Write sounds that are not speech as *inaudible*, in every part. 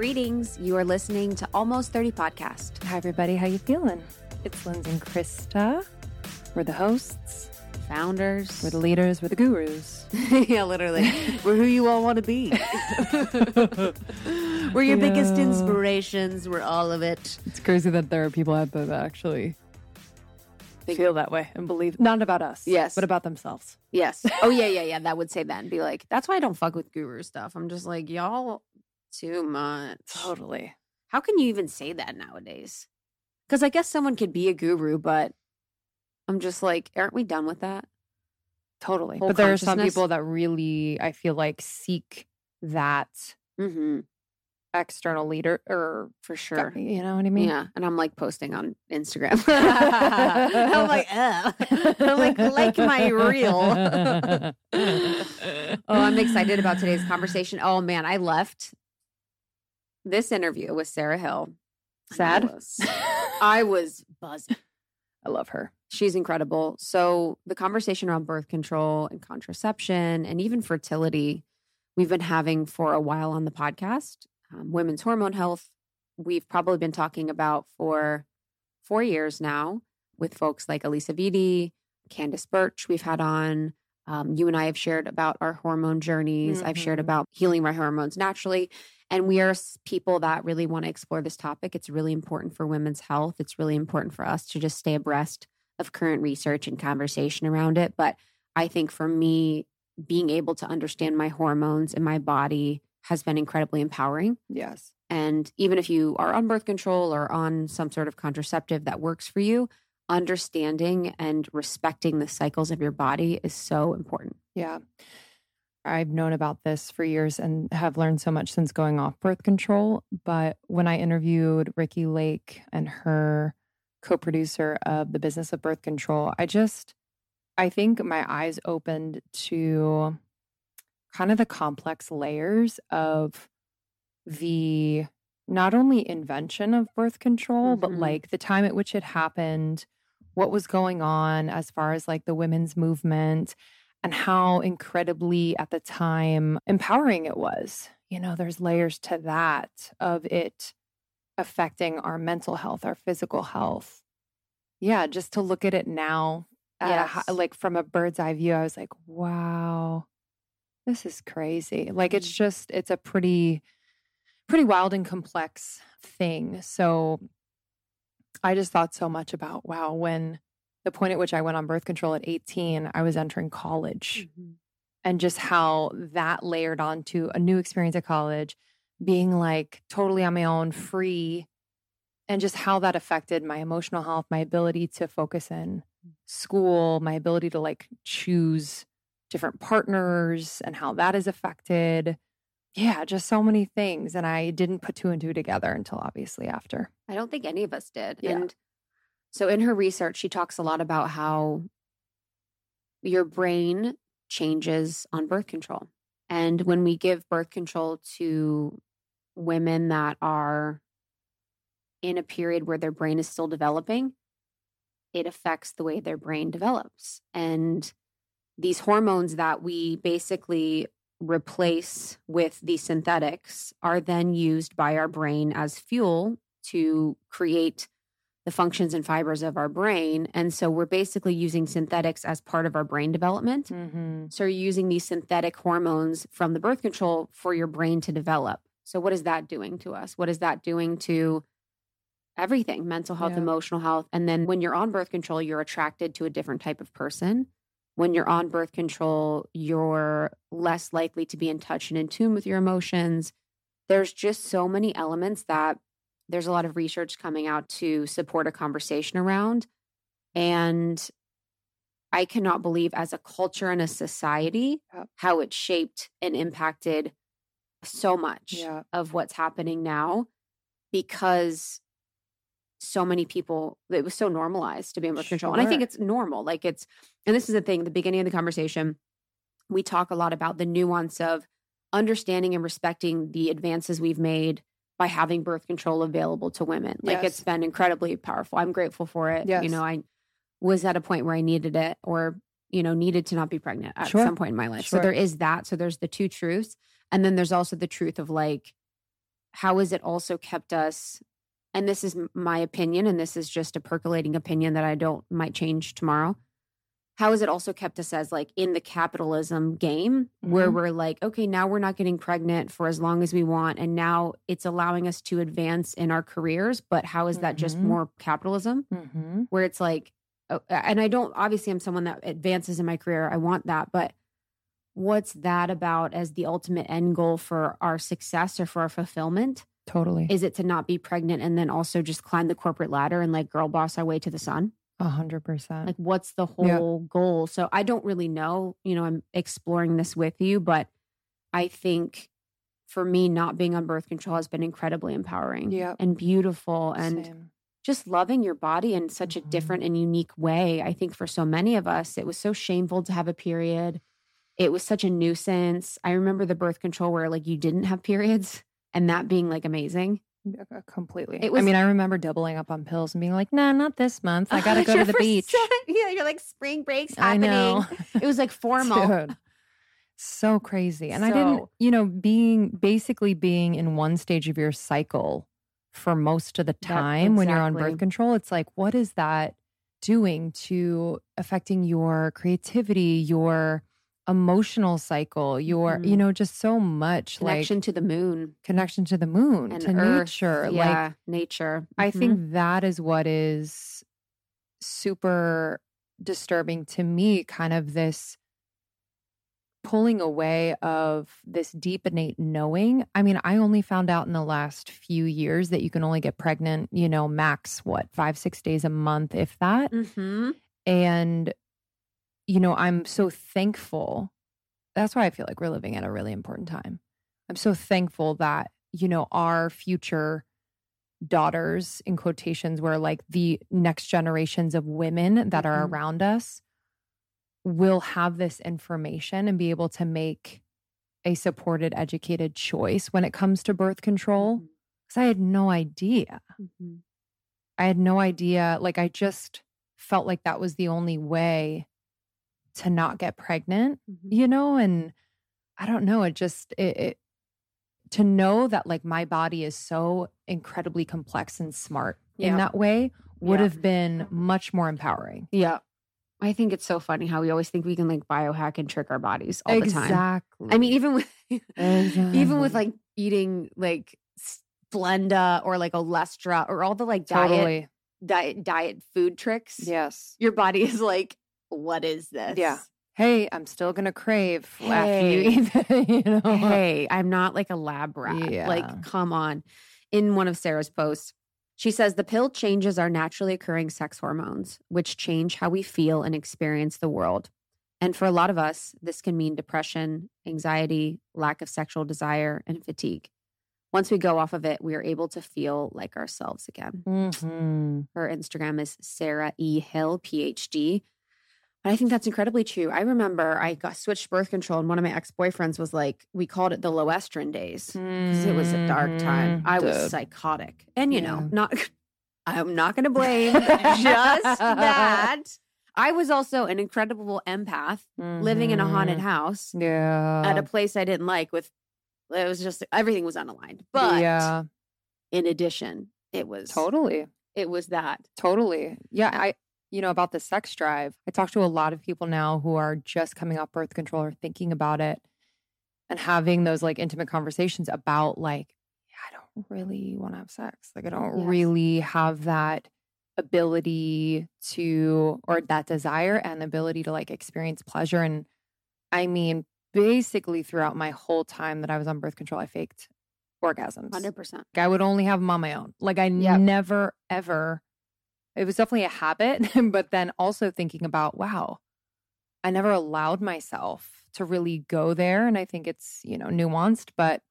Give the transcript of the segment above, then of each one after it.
Greetings. You are listening to Almost 30 Podcast. Hi, everybody. How you feeling? It's Lindsey and Krista. We're the hosts. Founders. We're the leaders. We're the gurus. *laughs* yeah, literally. We're who you all want to be. *laughs* We're your biggest inspirations. We're all of it. It's crazy that there are people out there that actually Think- feel that way and believe not about us, Yes. but about themselves. Yes. Oh, yeah, yeah, yeah. That would say that and be like, that's why I don't fuck with guru stuff. I'm just like, y'all too much. Totally. How can you even say that nowadays? Because I guess someone could be a guru, but I'm just like, aren't we done with that? Totally. Whole but there are some people that really, I feel like, seek that Mm-hmm. external leader or For sure. you know what I mean? Yeah, and I'm like posting on Instagram. *laughs* I'm like, Ugh. *laughs* I'm like, like my reel. *laughs* oh, I'm excited about today's conversation. Oh man, I left this interview with Sarah Hill. and I Sad? was, *laughs* I was buzzing. I love her. She's incredible. So, the conversation around birth control and contraception and even fertility, we've been having for a while on the podcast. Um, women's hormone health, we've probably been talking about for four years now with folks like Alisa Vitti, Candace Burch, we've had on. Um, you and I have shared about our hormone journeys. I've shared Mhm. about healing my hormones naturally. And we are people that really want to explore this topic. It's really important for women's health. It's really important for us to just stay abreast of current research and conversation around it. But I think for me, being able to understand my hormones and my body has been incredibly empowering. Yes. And even if you are on birth control or on some sort of contraceptive that works for you, understanding and respecting the cycles of your body is so important. Yeah. I've known about this for years and have learned so much since going off birth control. But when I interviewed Ricki Lake and her co producer of The Business of Birth Control, I just, I think my eyes opened to kind of the complex layers of the not only invention of birth control, but Mhm. like the time at which it happened, what was going on as far as like the women's movement and how incredibly at the time empowering it was. You know, there's layers to that of it affecting our mental health, our physical health. Yeah, just to look at it now, at a like from a bird's eye view, I was like, wow, this is crazy. Like it's mm-hmm. just, it's a pretty, pretty wild and complex thing. So I just thought so much about, wow, when the point at which I went on birth control at 18, I was entering college mm-hmm. and just how that layered onto a new experience at college, being like totally on my own, free, and just how that affected my emotional health, my ability to focus in mm. school, my ability to like choose different partners and how that is affected. Yeah, just so many things. And I didn't put two and two together until obviously after. I don't think any of us did. Yeah. And so in her research, she talks a lot about how your brain changes on birth control. And when we give birth control to women that are in a period where their brain is still developing, it affects the way their brain develops. And these hormones that we basically replace with the synthetics are then used by our brain as fuel to create the functions and fibers of our brain. And so we're basically using synthetics as part of our brain development. Mm-hmm. So you're using these synthetic hormones from the birth control for your brain to develop. So what is that doing to us? What is that doing to everything? Mental health, Yeah. emotional health. And then when you're on birth control, you're attracted to a different type of person. When you're on birth control, you're less likely to be in touch and in tune with your emotions. There's just so many elements that there's a lot of research coming out to support a conversation around. And I cannot believe as a culture and a society how it shaped and impacted so much Yeah. of what's happening now because so many people it was so normalized to be in birth control and i think it's normal like it's and this is the thing the beginning of the conversation we talk a lot about the nuance of understanding and respecting the advances we've made by having birth control available to women. Like it's been incredibly powerful. I'm grateful for it. You know i was at a point where i needed it or you know needed to not be pregnant at Sure. some point in my life. So there is that. So there's the two truths. And then there's also the truth of like how has it also kept us and this is my opinion and this is just a percolating opinion that I don't might change tomorrow. How has it also kept us as like in the capitalism game where Mhm. we're like, okay, now we're not getting pregnant for as long as we want. And now it's allowing us to advance in our careers. But how is that just Mhm. more capitalism? Mm-hmm. where it's like, oh, and I don't, obviously, I'm someone that advances in my career. I want that. But what's that about as the ultimate end goal for our success or for our fulfillment? Totally. Is it to not be pregnant and then also just climb the corporate ladder and like girl boss our way to the sun? A hundred percent. Like, what's the Yeah. whole goal? So I don't really know. You know, I'm exploring this with you, but I think for me, not being on birth control has been incredibly empowering Yep. and beautiful. And Same. just loving your body in such a Mhm. different and unique way. I think for so many of us, it was so shameful to have a period. It was such a nuisance. I remember the birth control where like you didn't have periods and that being like amazing. Completely. It I mean, I remember doubling up on pills and being like, "Nah, not this month. I *laughs* got to go to the beach." *laughs* Yeah, you're like spring breaks I happening. know. It was like *laughs* formal. Dude. So crazy. And I didn't, you know, being basically being in one stage of your cycle for most of the time when you're on birth control, it's like, what is that doing to affecting your creativity, your emotional cycle, your, Mhm. you know, just so much like Connection like to the moon connection to the moon, and to earth. nature. Like, Yeah, nature. I Mhm. think that is what is super disturbing to me, kind of this pulling away of this deep innate knowing. I mean, I only found out in the last few years that you can only get pregnant, you know, max what, five, six days a month, if that. Mhm. And, you know, I'm so thankful. That's why I feel like we're living at a really important time. I'm so thankful that, you know, our future daughters, in quotations, where like the next generations of women that are Mhm. around us will have this information and be able to make a supported, educated choice when it comes to birth control. Because I had no idea. Mhm. I had no idea. Like, I just felt like that was the only way to not get pregnant, Mhm. you know? And I don't know. It just, it, it to know that like my body is so incredibly complex and smart Yeah. in that way would Yeah. have been much more empowering. Yeah. I think it's so funny how we always think we can like biohack and trick our bodies all the time. exactly. I mean, even with *laughs* even with like eating like Splenda or like Olestra or all the like diet totally. diet diet food tricks. Yes. Your body is like, what is this? Yeah. Hey, I'm still gonna crave after you Hey. eat it, *laughs* you know. Hey, I'm not like a lab rat. Yeah. Like, come on. In one of Sarah's posts, she says the pill changes our naturally occurring sex hormones, which change how we feel and experience the world. And for a lot of us, this can mean depression, anxiety, lack of sexual desire, and fatigue. Once we go off of it, we are able to feel like ourselves again. Mhm. Her Instagram is Sarah E. Hill, PhD. But I think that's incredibly true. I remember I got switched birth control, and one of my ex boyfriends was like, we called it the Loestrin days because it was a dark time. Mhm. I was Dude. psychotic. And, you know, not, *laughs* I'm not going to blame *laughs* just that. *laughs* I was also an incredible empath living in a haunted Mhm. house Yeah. at a place I didn't like with, it was just, everything was unaligned. But yeah, in addition, it was, totally. it was that. Totally. Yeah. I, you know, about the sex drive, I talk to a lot of people now who are just coming off birth control or thinking about it and having those like intimate conversations about like, I don't really want to have sex. Like, I don't Yes. really have that ability to, or that desire and ability to like experience pleasure. And I mean, basically throughout my whole time that I was on birth control, I faked orgasms. 100%. Like, I would only have them on my own. Like I Yep. never ever. It was definitely a habit, *laughs* but then also thinking about, wow, I never allowed myself to really go there, and I think it's you know nuanced, but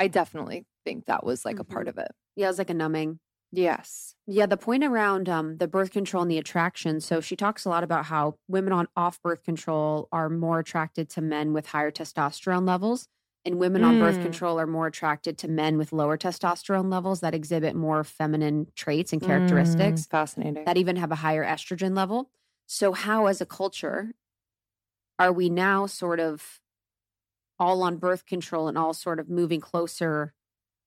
I definitely think that was like a part Mhm. of it. Yeah, it was like a numbing. Yes. Yeah, the point around um, the birth control and the attraction. So she talks a lot about how women on off birth control are more attracted to men with higher testosterone levels, and women on birth Mm. control are more attracted to men with lower testosterone levels that exhibit more feminine traits and characteristics Mm, fascinating. that even have a higher estrogen level. So, how as a culture are we now sort of all on birth control and all sort of moving closer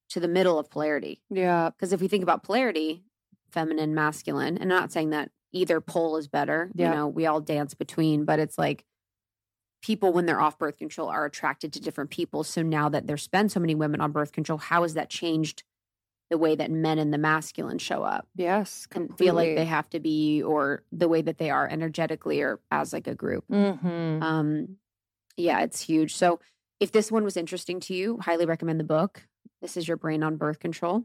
to the middle of polarity. Yeah. Because if we think about polarity, feminine, masculine, and I'm not saying that either pole is better. Yeah. You know, we all dance between, but it's like people when they're off birth control are attracted to different people. So now that there's been so many women on birth control, how has that changed the way that men and the masculine show up? Yes. And feel like they have to be or the way that they are energetically or as like a group. Mm-hmm. Um yeah, it's huge. So if this one was interesting to you, highly recommend the book. This is your brain on birth control.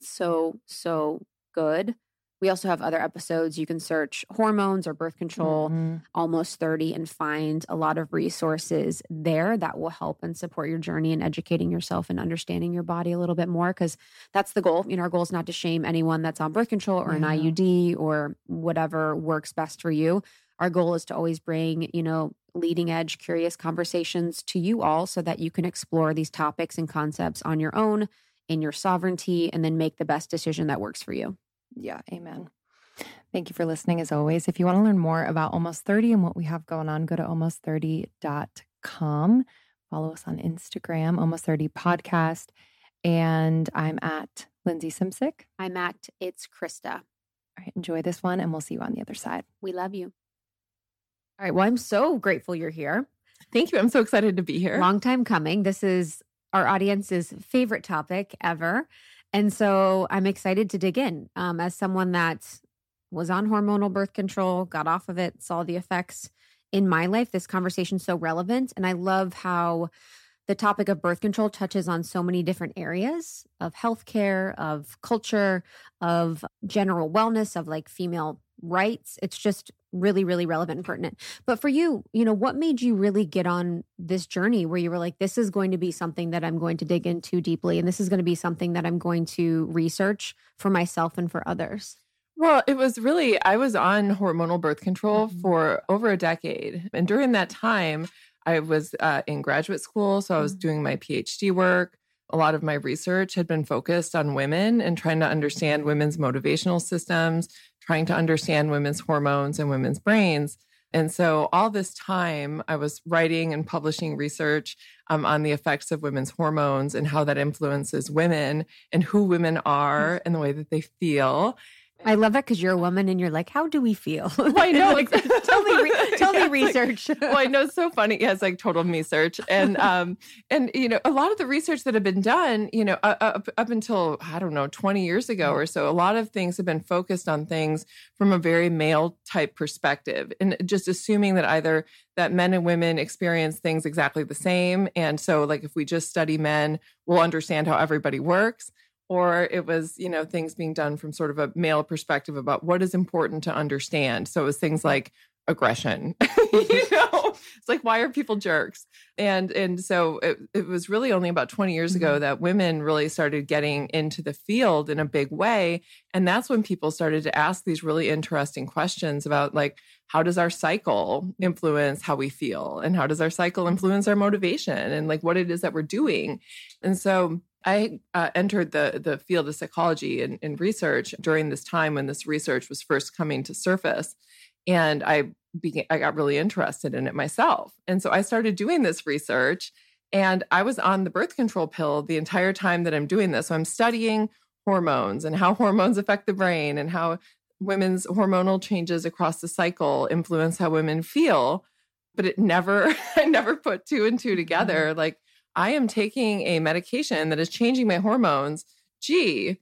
So, so good. We also have other episodes. You can search hormones or birth control, Mhm. almost 30, and find a lot of resources there that will help and support your journey in educating yourself and understanding your body a little bit more. Because that's the goal. You know, our goal is not to shame anyone that's on birth control or an Yeah. IUD or whatever works best for you. Our goal is to always bring, you know, leading edge, curious conversations to you all so that you can explore these topics and concepts on your own in your sovereignty and then make the best decision that works for you. Yeah, amen. Thank you for listening as always. If you want to learn more about Almost 30 and what we have going on, go to almost30.com. Follow us on Instagram, Almost 30 Podcast. And I'm at Lindsey Simcik. I'm at It's Krista. All right, enjoy this one, and we'll see you on the other side. We love you. All right. Well, I'm so grateful you're here. Thank you. I'm so excited to be here. Long time coming. This is our audience's favorite topic ever. And so I'm excited to dig in. Um, as someone that was on hormonal birth control, got off of it, saw the effects in my life, this conversation's so relevant. And I love how the topic of birth control touches on so many different areas of healthcare, of culture, of general wellness, of like female rights. It's just really, really relevant and pertinent. But for you, you know, what made you really get on this journey where you were like, this is going to be something that I'm going to dig into deeply, and this is going to be something that I'm going to research for myself and for others? Well, it was really, I was on hormonal birth control Mhm. for over a decade. And during that time, I was uh, in graduate school. So I was Mhm. doing my PhD work. A lot of my research had been focused on women and trying to understand women's motivational systems, trying to understand women's hormones and women's brains. And so, all this time, I was writing and publishing research um, on the effects of women's hormones and how that influences women and who women are and the way that they feel. I love that because you're a woman and you're like, how do we feel? *laughs* Well, I know. like, *laughs* tell me, re- *laughs* tell Yeah, me it's like- research. well, I know it's so funny. Yeah, it's like total me search, and um, and you know, a lot of the research that had been done, you know, uh, up up until I don't know, twenty years ago or so, a lot of things have been focused on things from a very male type perspective, and just assuming that either that men and women experience things exactly the same, and so like if we just study men, we'll understand how everybody works. Or it was, you know, things being done from sort of a male perspective about what is important to understand. So it was things like aggression *laughs* you know? It's like why are people jerks? And and so it, it was really only about 20 years ago mm-hmm. that women really started getting into the field in a big way. And that's when people started to ask these really interesting questions about like how does our cycle influence how we feel? And how does our cycle influence our motivation? And like what it is that we're doing? And so I uh, entered the the field of psychology and, and research during this time when this research was first coming to surface, and I began I got really interested in it myself, and so I started doing this research, and I was on the birth control pill the entire time that I'm doing this. So I'm studying hormones and how *laughs* hormones affect the brain and how women's hormonal changes across the cycle influence how women feel, but it never *laughs* I never put two and two together. Like I am taking a medication that is changing my hormones. Gee,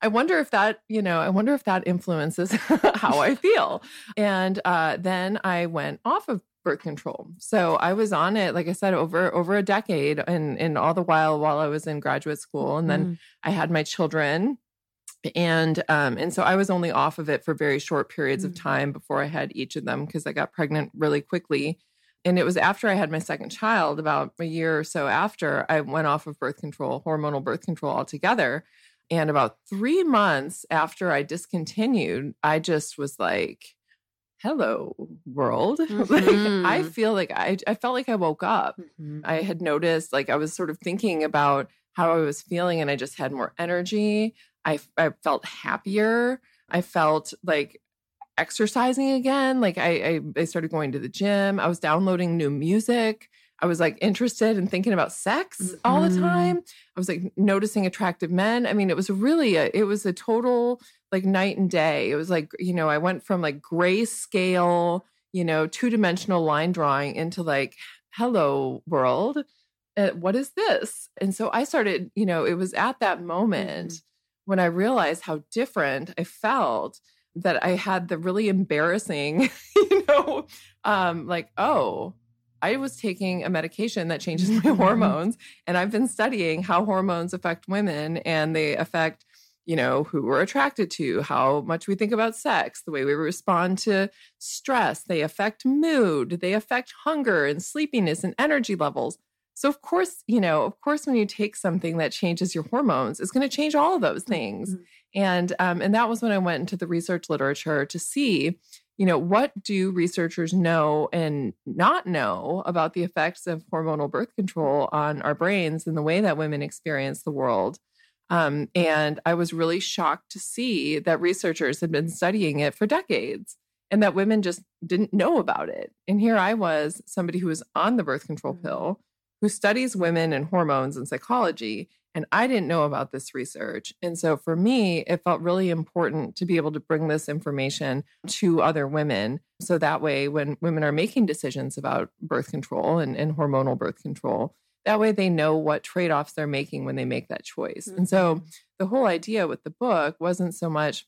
I wonder if that, you know, I wonder if that influences *laughs* how I feel. And uh, then I went off of birth control. So I was on it, like I said, over over a decade, and and all the while while I was in graduate school, and then Mm. I had my children. And um, and so I was only off of it for very short periods of Mhm. time before I had each of them because I got pregnant really quickly and it was after I had my second child, about a year or so after, I went off of birth control, hormonal birth control altogether. And about three months after I discontinued, I just was like, hello, world. *laughs* like, I feel like I, I felt like I woke up. Mhm. I had noticed, like, I was sort of thinking about how I was feeling, and I just had more energy. I, I felt happier. I felt like exercising again. Like I, I, I started going to the gym. I was downloading new music. I was like interested in thinking about sex mm-hmm. all the mm-hmm. time. I was like noticing attractive men. I mean, it was really a it was a total like night and day. It was like, you know, I went from like grayscale, you know, two-dimensional line drawing into like hello world. Uh, what is this? And so I started, you know, it was at that moment mm-hmm. when I realized how different I felt that I had the really embarrassing, *laughs* you know, um, like, oh, I was taking a medication that changes my *laughs* hormones, and I've been studying how hormones affect women and they affect, you know, who we're attracted to, how much we think about sex, the way we respond to stress. They affect mood, they affect hunger and sleepiness and energy levels. So, of course, you know, of course, when you take something that changes your hormones, it's going to change all of those things. Mm-hmm. And um, and that was when I went into the research literature to see you know, what do researchers know and not know about the effects of hormonal birth control on our brains and the way that women experience the world? Um, and I was really shocked to see that researchers had been studying it for decades and that women just didn't know about it. And here I was, somebody who was on the birth control mm-hmm. pill, who studies women and hormones and psychology, and I didn't know about this research. And so for me, it felt really important to be able to bring this information to other women. So that way, when women are making decisions about birth control and, and hormonal birth control, that way they know what trade offs they're making when they make that choice. Mm-hmm. And so mm-hmm. the whole idea with the book wasn't so much,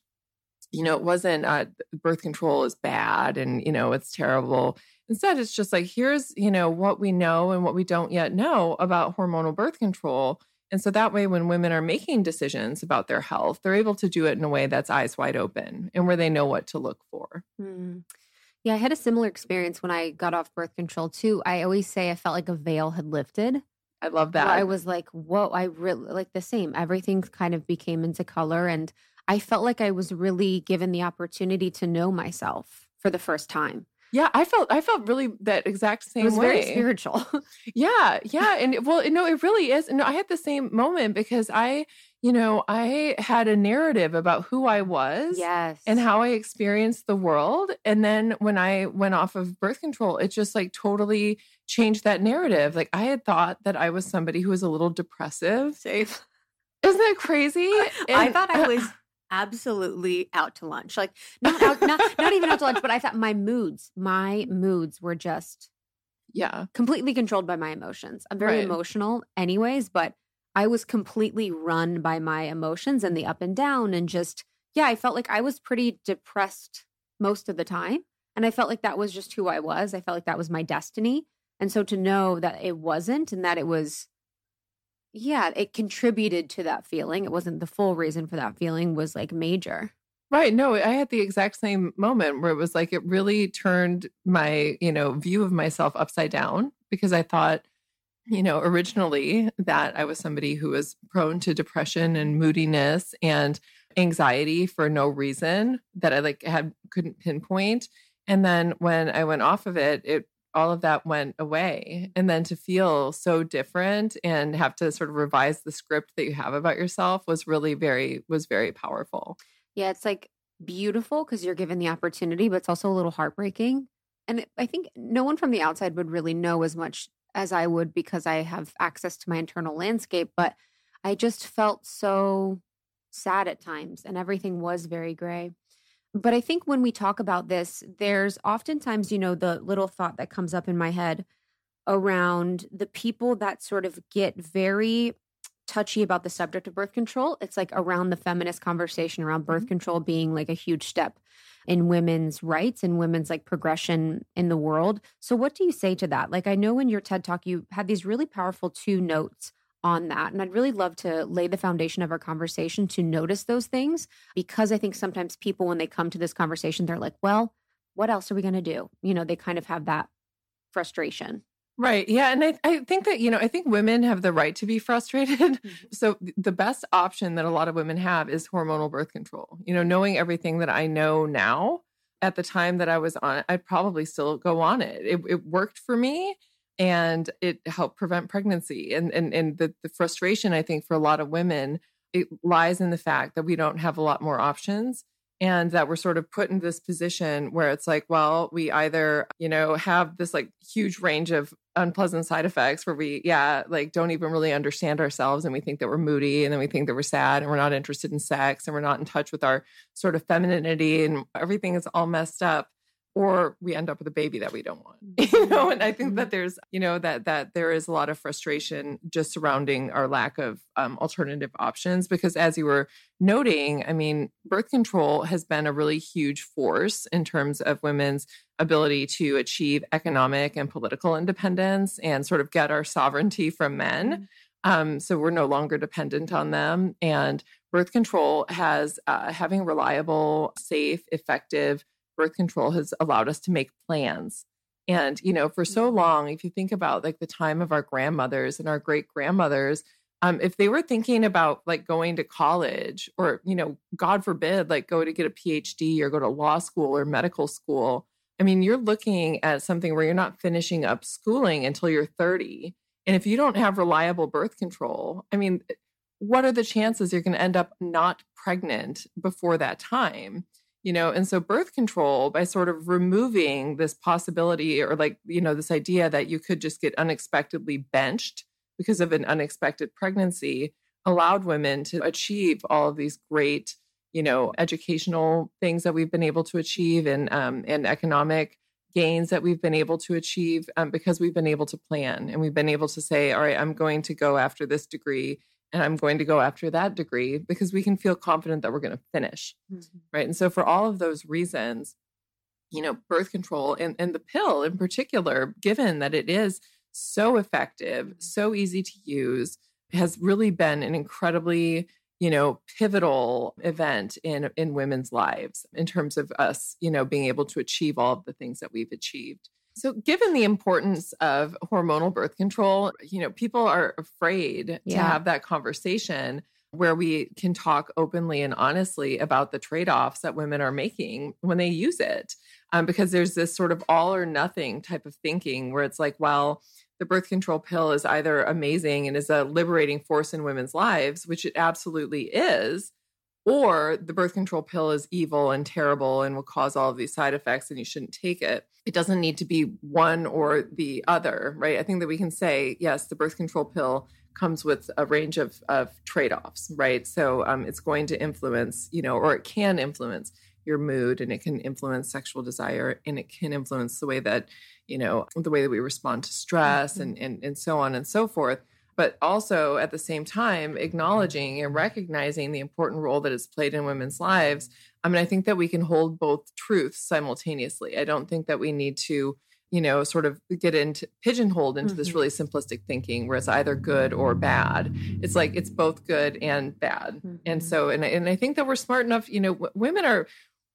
you know, it wasn't uh, birth control is bad and, you know, it's terrible. Instead, it's just like, here's, you know, what we know and what we don't yet know about hormonal birth control and so that way, when women are making decisions about their health, they're able to do it in a way that's eyes wide open and where they know what to look for. Mm. Yeah, I had a similar experience when I got off birth control too. I always say I felt like a veil had lifted. I love that. I was like, whoa, I really like the same. Everything kind of became into color. And I felt like I was really given the opportunity to know myself for the first time. Yeah, I felt I felt really that exact same it was way. Very spiritual. *laughs* yeah, yeah, and well, no, it really is. And I had the same moment because I, you know, I had a narrative about who I was, yes, and how I experienced the world. And then when I went off of birth control, it just like totally changed that narrative. Like I had thought that I was somebody who was a little depressive. Safe. Isn't that crazy? And, I thought I uh, was absolutely out to lunch. Like not out, not not even out to lunch, but I thought my moods, my moods were just yeah, completely controlled by my emotions. I'm very right. emotional anyways, but I was completely run by my emotions and the up and down and just yeah, I felt like I was pretty depressed most of the time. And I felt like that was just who I was. I felt like that was my destiny. And so to know that it wasn't and that it was yeah, it contributed to that feeling. It wasn't the full reason for that feeling was like major. Right. No, I had the exact same moment where it was like it really turned my, you know, view of myself upside down because I thought, you know, originally that I was somebody who was prone to depression and moodiness and anxiety for no reason that I like had couldn't pinpoint. And then when I went off of it, it all of that went away and then to feel so different and have to sort of revise the script that you have about yourself was really very was very powerful. Yeah it's like beautiful because you're given the opportunity but it's also a little heartbreaking and i think no one from the outside would really know as much as i would because i have access to my internal landscape but i just felt so sad at times and everything was very gray but I think when we talk about this, there's oftentimes, you know, the little thought that comes up in my head around the people that sort of get very touchy about the subject of birth control. It's like around the feminist conversation around birth mm-hmm. control being like a huge step in women's rights and women's like progression in the world. So what do you say to that? Like I know in your TED talk you had these really powerful two notes on that. And I'd really love to lay the foundation of our conversation to notice those things because I think sometimes people, when they come to this conversation, they're like, well, what else are we going to do? You know, they kind of have that frustration. Right. Yeah. And I, I think that, you know, I think women have the right to be frustrated. Mm-hmm. *laughs* So the best option that a lot of women have is hormonal birth control. You know, knowing everything that I know now at the time that I was on it, I'd probably still go on it. It, it worked for me and it helped prevent pregnancy. And and and the, the frustration I think for a lot of women it lies in the fact that we don't have a lot more options and that we're sort of put in this position where it's like well we either you know have this like huge range of unpleasant side effects where we yeah like don't even really understand ourselves and we think that we're moody and then we think that we're sad and we're not interested in sex and we're not in touch with our sort of femininity and everything is all messed up or we end up with a baby that we don't want *laughs* you know and i think that mm-hmm. there's you know that that there is a lot of frustration just surrounding our lack of um, alternative options because as you were noting i mean birth control has been a really huge force in terms of women's ability to achieve economic and political independence and sort of get our sovereignty from men mm-hmm. um, so we're no longer dependent on them and birth control has uh, having reliable safe effective birth control has allowed us to make plans. And, you know, for so mm-hmm. long, if you think about like the time of our grandmothers and our great grandmothers, um, if they were thinking about like going to college or, you know, God forbid, like go to get a PhD or go to law school or medical school, I mean, you're looking at something where you're not finishing up schooling until you're 30. And if you don't have reliable birth control, I mean, what are the chances you're going to end up not pregnant before that time? You know and so birth control by sort of removing this possibility or like you know this idea that you could just get unexpectedly benched because of an unexpected pregnancy allowed women to achieve all of these great you know educational things that we've been able to achieve and um, and economic gains that we've been able to achieve um, because we've been able to plan and we've been able to say all right i'm going to go after this degree and I'm going to go after that degree because we can feel confident that we're going to finish. Mm-hmm. Right. And so, for all of those reasons, you know, birth control and, and the pill in particular, given that it is so effective, so easy to use, has really been an incredibly you know pivotal event in in women's lives in terms of us you know being able to achieve all of the things that we've achieved so, given the importance of hormonal birth control, you know, people are afraid yeah. to have that conversation where we can talk openly and honestly about the trade offs that women are making when they use it. Um, because there's this sort of all or nothing type of thinking where it's like, well, the birth control pill is either amazing and is a liberating force in women's lives, which it absolutely is, or the birth control pill is evil and terrible and will cause all of these side effects and you shouldn't take it. It doesn't need to be one or the other, right? I think that we can say, yes, the birth control pill comes with a range of, of trade offs, right? So um, it's going to influence, you know, or it can influence your mood and it can influence sexual desire and it can influence the way that, you know, the way that we respond to stress mm-hmm. and, and, and so on and so forth but also at the same time acknowledging and recognizing the important role that it's played in women's lives. I mean, I think that we can hold both truths simultaneously. I don't think that we need to, you know, sort of get into pigeonholed into mm-hmm. this really simplistic thinking where it's either good or bad. It's like it's both good and bad. Mm-hmm. And so, and, and I think that we're smart enough, you know, w- women are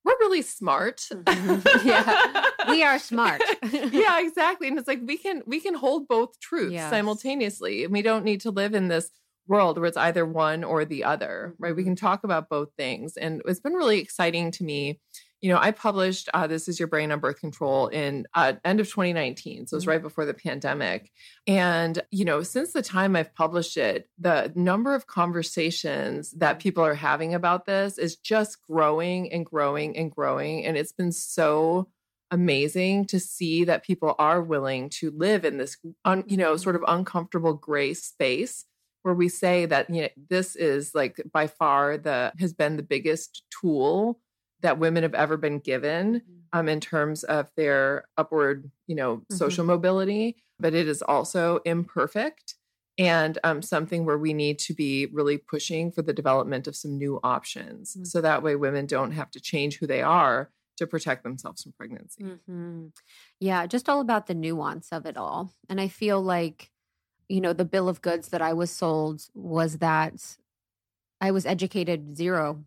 we're really smart. Mm-hmm. yeah. We are smart. *laughs* yeah, exactly. And it's like we can we can hold both truths yes. simultaneously. And we don't need to live in this world where it's either one or the other, right? We mm-hmm. can talk about both things. And it's been really exciting to me you know, I published uh, "This Is Your Brain on Birth Control" in uh, end of 2019, so it was mm-hmm. right before the pandemic. And you know, since the time I've published it, the number of conversations that people are having about this is just growing and growing and growing, and it's been so amazing to see that people are willing to live in this, un, you know, sort of uncomfortable gray space where we say that you know this is like by far the has been the biggest tool that women have ever been given mm-hmm. um, in terms of their upward, you know, mm-hmm. social mobility, but it is also imperfect and um, something where we need to be really pushing for the development of some new options. Mm-hmm. So that way women don't have to change who they are to protect themselves from pregnancy. Mm-hmm. Yeah, just all about the nuance of it all. And I feel like, you know, the bill of goods that I was sold was that I was educated 0%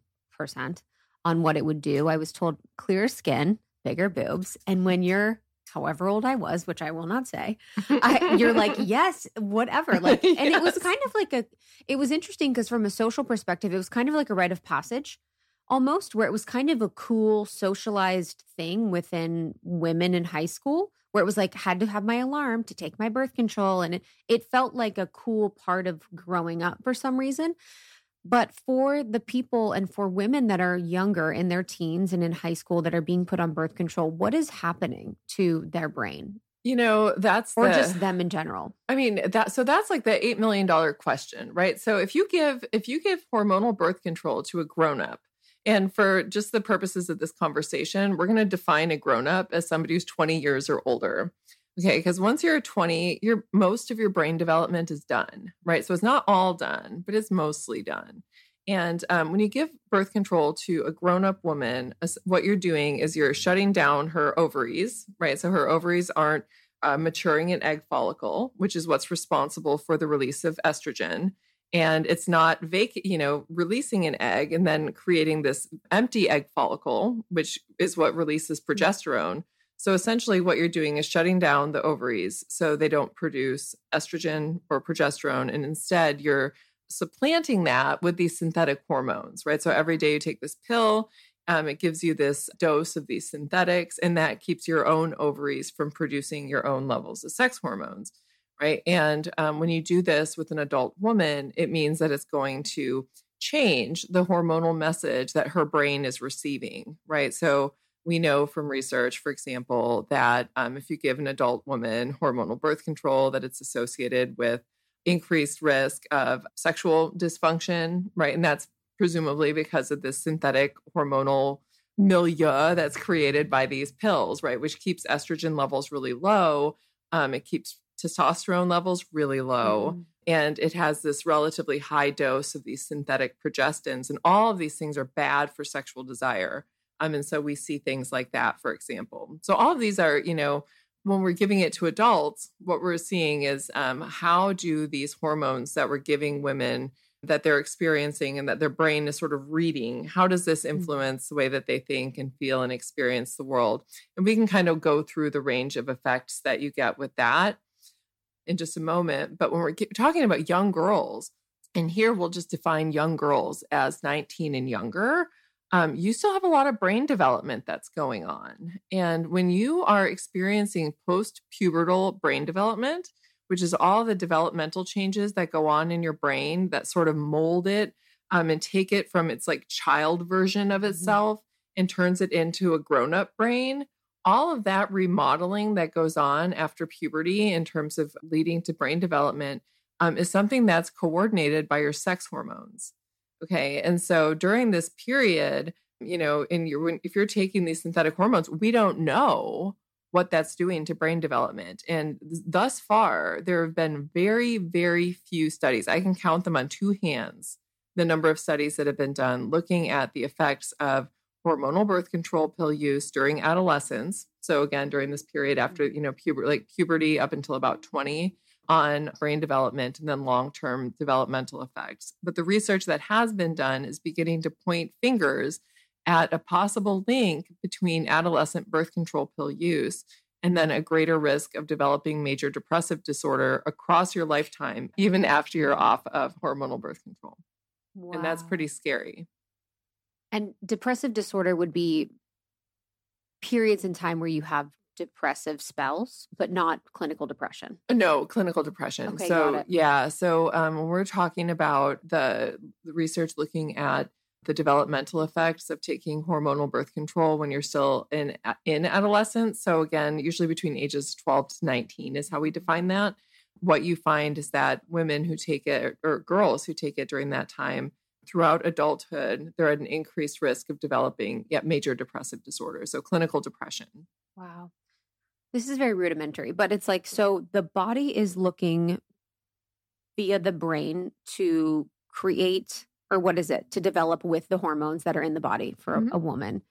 on what it would do. I was told clear skin, bigger boobs. And when you're however old I was, which I will not say, I, you're like, *laughs* yes, whatever. Like, yes. and it was kind of like a, it was interesting because from a social perspective, it was kind of like a rite of passage almost where it was kind of a cool socialized thing within women in high school where it was like had to have my alarm to take my birth control and it, it felt like a cool part of growing up for some reason But for the people and for women that are younger in their teens and in high school that are being put on birth control, what is happening to their brain? You know, that's or the, just them in general. I mean, that so that's like the 8 million dollar question, right? So if you give if you give hormonal birth control to a grown up, and for just the purposes of this conversation, we're going to define a grown up as somebody who's 20 years or older. Okay, because once you're 20, your most of your brain development is done, right? So it's not all done, but it's mostly done. And um, when you give birth control to a grown up woman, what you're doing is you're shutting down her ovaries, right? So her ovaries aren't uh, maturing an egg follicle, which is what's responsible for the release of estrogen. And it's not vac- you know, releasing an egg and then creating this empty egg follicle, which is what releases progesterone. So essentially, what you're doing is shutting down the ovaries so they don't produce estrogen or progesterone. And instead, you're supplanting that with these synthetic hormones, right? So every day you take this pill, um, it gives you this dose of these synthetics, and that keeps your own ovaries from producing your own levels of sex hormones, right? And um, when you do this with an adult woman, it means that it's going to change the hormonal message that her brain is receiving, right? So we know from research, for example, that um, if you give an adult woman hormonal birth control, that it's associated with increased risk of sexual dysfunction, right? And that's presumably because of this synthetic hormonal milieu that's created by these pills, right? Which keeps estrogen levels really low. Um, it keeps testosterone levels really low. Mm. And it has this relatively high dose of these synthetic progestins. And all of these things are bad for sexual desire. Um, and so we see things like that, for example. So all of these are, you know, when we're giving it to adults, what we're seeing is um, how do these hormones that we're giving women that they're experiencing and that their brain is sort of reading, how does this mm-hmm. influence the way that they think and feel and experience the world? And we can kind of go through the range of effects that you get with that in just a moment. But when we're talking about young girls, and here we'll just define young girls as 19 and younger um, you still have a lot of brain development that's going on. And when you are experiencing post pubertal brain development, which is all the developmental changes that go on in your brain that sort of mold it um, and take it from its like child version of mm-hmm. itself mm-hmm. and turns it into a grown up brain. All of that remodeling that goes on after puberty in terms of leading to brain development um, is something that's coordinated by your sex hormones. Okay. And so during this period, you know, in your when, if you're taking these synthetic hormones, we don't know what that's doing to brain development. And thus far, there have been very, very few studies. I can count them on two hands. The number of studies that have been done looking at the effects of hormonal birth control pill use during adolescence. So again, during this period after, mm-hmm. you know, puber like puberty up until about 20 on brain development and then long term developmental effects. But the research that has been done is beginning to point fingers at a possible link between adolescent birth control pill use and then a greater risk of developing major depressive disorder across your lifetime, even after you're off of hormonal birth control. Wow. And that's pretty scary. And depressive disorder would be periods in time where you have depressive spells, but not clinical depression. No, clinical depression. Okay, so yeah, so um, when we're talking about the, research looking at the developmental effects of taking hormonal birth control when you're still in in adolescence. So again, usually between ages 12 to 19 is how we define that. What you find is that women who take it or girls who take it during that time throughout adulthood, they're at an increased risk of developing yet major depressive disorder, so clinical depression. Wow. This is very rudimentary, but it's like so the body is looking via the brain to create or what is it to develop with the hormones that are in the body for mm-hmm. a, a, woman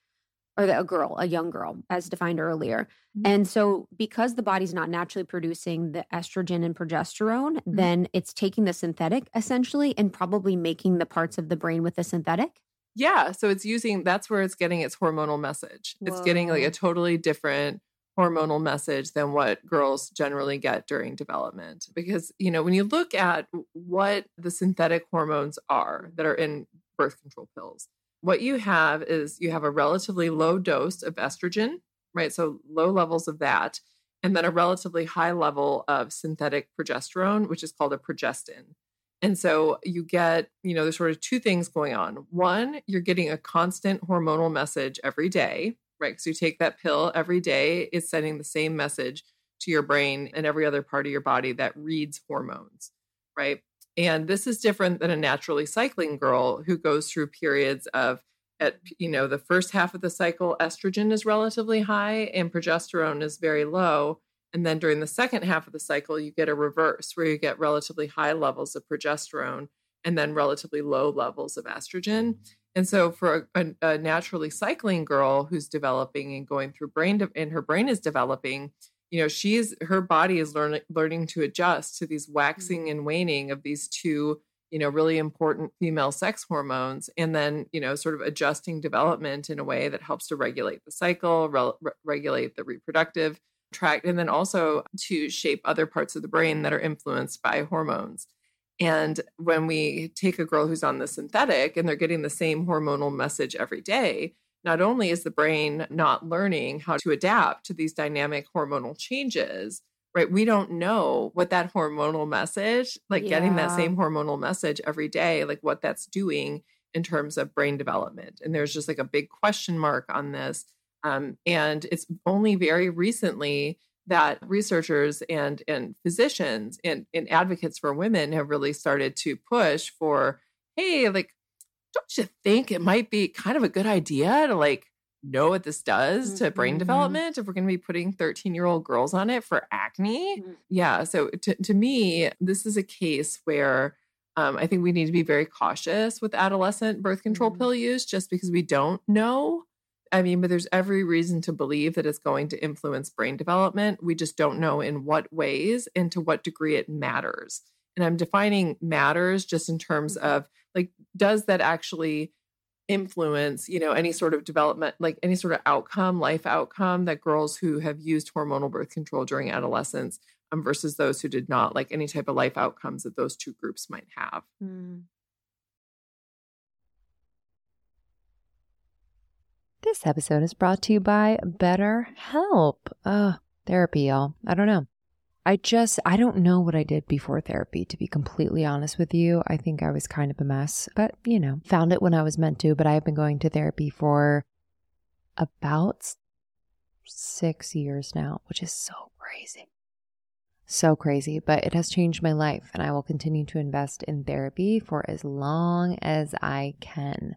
or the, a girl, a young girl, as defined earlier. Mm-hmm. And so, because the body's not naturally producing the estrogen and progesterone, mm-hmm. then it's taking the synthetic essentially and probably making the parts of the brain with the synthetic. Yeah. So, it's using that's where it's getting its hormonal message. Whoa. It's getting like a totally different hormonal message than what girls generally get during development. Because, you know, when you look at what the synthetic hormones are that are in birth control pills, what you have is you have a relatively low dose of estrogen, right? So low levels of that, and then a relatively high level of synthetic progesterone, which is called a progestin. And so you get, you know, there's sort of two things going on. One, you're getting a constant hormonal message every day, right? Because you take that pill every day, it's sending the same message to your brain and every other part of your body that reads hormones, right? And this is different than a naturally cycling girl who goes through periods of at you know the first half of the cycle estrogen is relatively high and progesterone is very low and then during the second half of the cycle you get a reverse where you get relatively high levels of progesterone and then relatively low levels of estrogen and so for a, a naturally cycling girl who's developing and going through brain de- and her brain is developing you know she's her body is learning learning to adjust to these waxing mm-hmm. and waning of these two you know really important female sex hormones and then you know sort of adjusting development in a way that helps to regulate the cycle re- regulate the reproductive tract and then also to shape other parts of the brain that are influenced by hormones and when we take a girl who's on the synthetic and they're getting the same hormonal message every day not only is the brain not learning how to adapt to these dynamic hormonal changes, right? We don't know what that hormonal message, like yeah. getting that same hormonal message every day, like what that's doing in terms of brain development. And there's just like a big question mark on this. Um, and it's only very recently that researchers and and physicians and, and advocates for women have really started to push for hey like don't you think it might be kind of a good idea to like know what this does to brain mm-hmm. development if we're going to be putting 13 year old girls on it for acne? Mm-hmm. Yeah. So to, to me, this is a case where um, I think we need to be very cautious with adolescent birth control mm-hmm. pill use just because we don't know. I mean, but there's every reason to believe that it's going to influence brain development. We just don't know in what ways and to what degree it matters. And I'm defining matters just in terms mm-hmm. of like does that actually influence you know any sort of development like any sort of outcome life outcome that girls who have used hormonal birth control during adolescence um, versus those who did not like any type of life outcomes that those two groups might have mm. This episode is brought to you by BetterHelp. Uh, therapy, y'all. I don't know. I just, I don't know what I did before therapy, to be completely honest with you. I think I was kind of a mess, but you know, found it when I was meant to. But I have been going to therapy for about six years now, which is so crazy. So crazy, but it has changed my life, and I will continue to invest in therapy for as long as I can.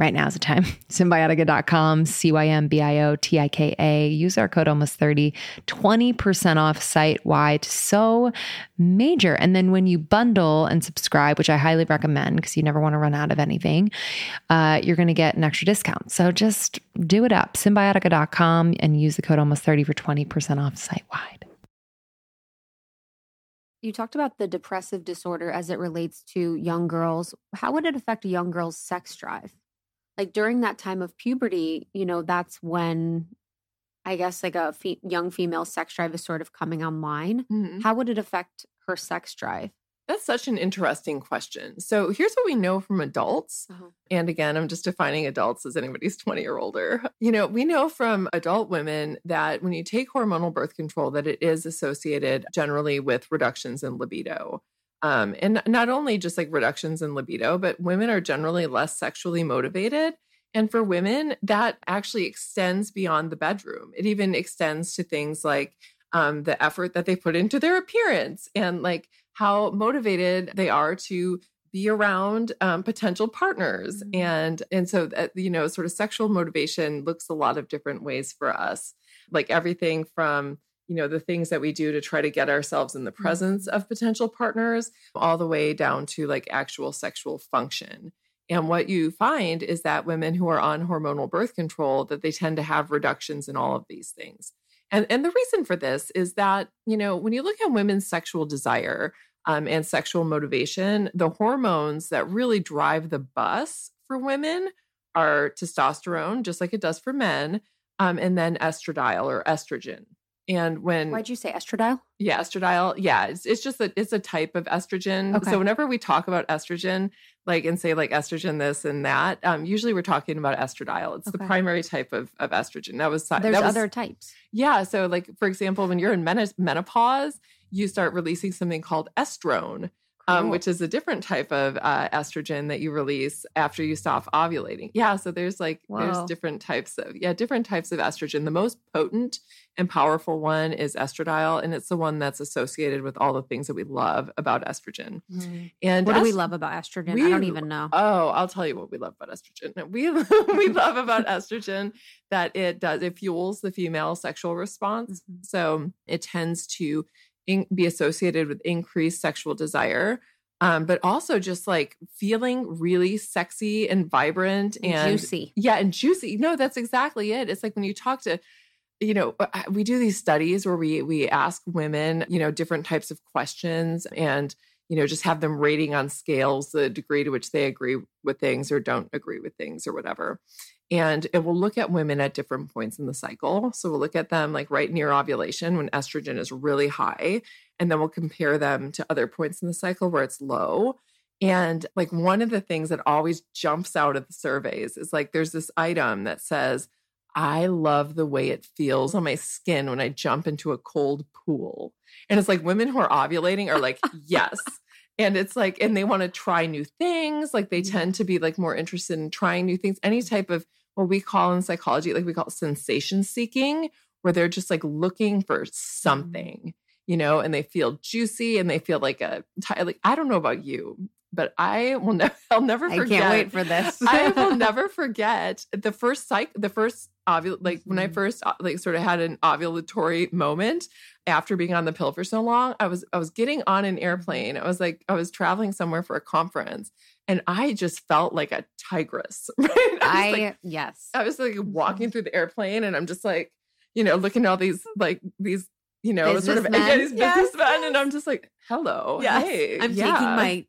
right now is the time. *laughs* Cymbiotika.com, C Y M B I O T I K A. Use our code almost 30, 20% off site wide. So major. And then when you bundle and subscribe, which I highly recommend because you never want to run out of anything, uh, you're going to get an extra discount. So just do it up. Cymbiotika.com and use the code almost 30 for 20% off site wide. You talked about the depressive disorder as it relates to young girls. How would it affect a young girl's sex drive? Like during that time of puberty, you know, that's when I guess like a fe- young female sex drive is sort of coming online. Mm-hmm. How would it affect her sex drive? That's such an interesting question. So here's what we know from adults. Uh-huh. And again, I'm just defining adults as anybody's *laughs* 20 or older. You know, we know from adult women that when you take hormonal birth control that it is associated generally with reductions in libido. Um, and not only just like reductions in libido, but women are generally less sexually motivated. And for women, that actually extends beyond the bedroom. It even extends to things like um, the effort that they put into their appearance and like how motivated they are to be around um, potential partners mm-hmm. and and so that you know sort of sexual motivation looks a lot of different ways for us like everything from you know the things that we do to try to get ourselves in the mm-hmm. presence of potential partners all the way down to like actual sexual function. And what you find is that women who are on hormonal birth control that they tend to have reductions in all of these things. And and the reason for this is that you know when you look at women's sexual desire um, and sexual motivation the hormones that really drive the bus for women are testosterone just like it does for men um, and then estradiol or estrogen and when why'd you say estradiol? Yeah, estradiol. Yeah, it's, it's just a it's a type of estrogen. Okay. So whenever we talk about estrogen, like and say like estrogen this and that, um, usually we're talking about estradiol. It's okay. the primary type of of estrogen. That was there's that was, other types. Yeah. So like for example, when you're in menopause, you start releasing something called estrone um, which is a different type of uh, estrogen that you release after you stop ovulating. Yeah, so there's like Whoa. there's different types of yeah different types of estrogen. The most potent and powerful one is estradiol, and it's the one that's associated with all the things that we love about estrogen. Mm. And what est- do we love about estrogen? We, I don't even know. Oh, I'll tell you what we love about estrogen. We we *laughs* love about estrogen that it does it fuels the female sexual response. Mm-hmm. So it tends to in, be associated with increased sexual desire um, but also just like feeling really sexy and vibrant and juicy. Yeah, and juicy. No, that's exactly it. It's like when you talk to, you know, uh, uh, we do these studies where we we ask women, you know, different types of questions and you know just have them rating on scales the degree to which they agree with things or don't agree with things or whatever and it will look at women at different points in the cycle. So we'll look at them like right near ovulation when estrogen is really high. And then we'll compare them to other points in the cycle where it's low. And like one of the things that always jumps out of the surveys is like there's this item that says, I love the way it feels on my skin when I jump into a cold pool. And it's like women who are ovulating are like, *laughs* yes. And it's like, and they want to try new things. Like they mm-hmm. tend to be like more interested in trying new things, any type of what we call in psychology, like we call sensation seeking, where they're just like looking for mm-hmm. something, you know, and they feel juicy and they feel like a, like, I don't know about you. But I will never *laughs* I'll never forget. I can't wait for this. *laughs* I will *laughs* never forget the first psych the first ovul like when I Mhm. first uh, like sort of had an ovulatory moment after being on the pill for so long. I was I was getting on an airplane. I was like I was traveling somewhere for a conference and I just felt like a tigress. Right? I, I like, yes. I was like walking through the airplane and I'm just like, you know, looking at all these like these you know, sort of Businessmen? yeah, these Yes, businessmen, and I'm just like, hello, Yes. hey, I'm yeah. taking my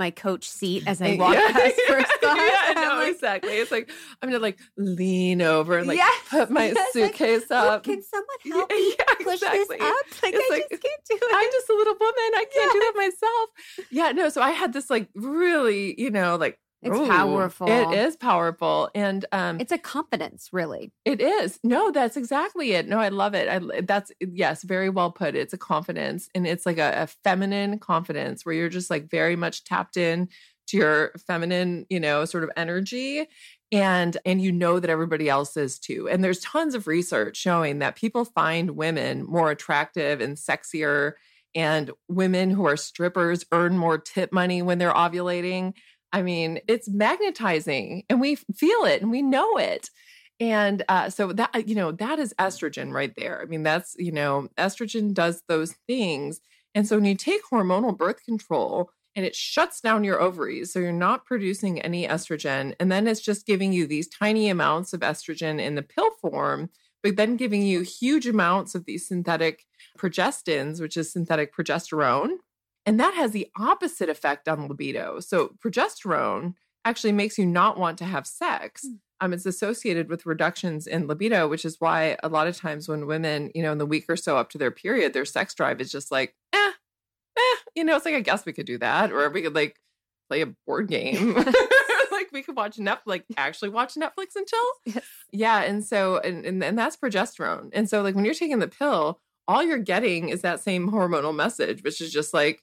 my coach seat as I eh, walk yeah, past *laughs* first class. Yeah, no, like, exactly. It's like I'm gonna like lean over and like Yes, put my *laughs* yes, suitcase "Oh, up. Can someone Yeah, help *laughs* me yeah, push exactly. this up? Like It's I like, just can't do it. I'm just a little woman. I can't do that myself. Yeah, no. So I had this like really, you know, like It's ooh, powerful. It is powerful, and um, it's a confidence, really. it is. No, that's exactly it. No, I love it. I that's yes, very well put. It's a confidence, and it's like a, a feminine confidence where you're just like very much tapped in to your feminine, you know, sort of energy, and and you know that everybody else is too. And there's tons of research showing that people find women more attractive and sexier, and women who are strippers earn more tip money when they're ovulating. I mean, it's magnetizing and we feel it and we know it. And uh, so that, you know, that is estrogen right there. I mean, that's, you know, estrogen does those things. And so when you take hormonal birth control and it shuts down your ovaries, so you're not producing any estrogen, and then it's just giving you these tiny amounts of estrogen in the pill form, but then giving you huge amounts of these synthetic progestins, which is synthetic progesterone. And that has the opposite effect on libido. So progesterone actually makes you not want to have sex. Mm. Um, it's associated with reductions in libido, which is why a lot of times when women, you know, in the week or so up to their period, their sex drive is just like, eh, eh, you know, it's like I guess we could do that, or we could like play a board game, *laughs* *laughs* like we could watch Netflix, like actually watch Netflix until, Yes. yeah. And so, and, and and that's progesterone. And so, like when you're taking the pill, all you're getting is that same hormonal message, which is just like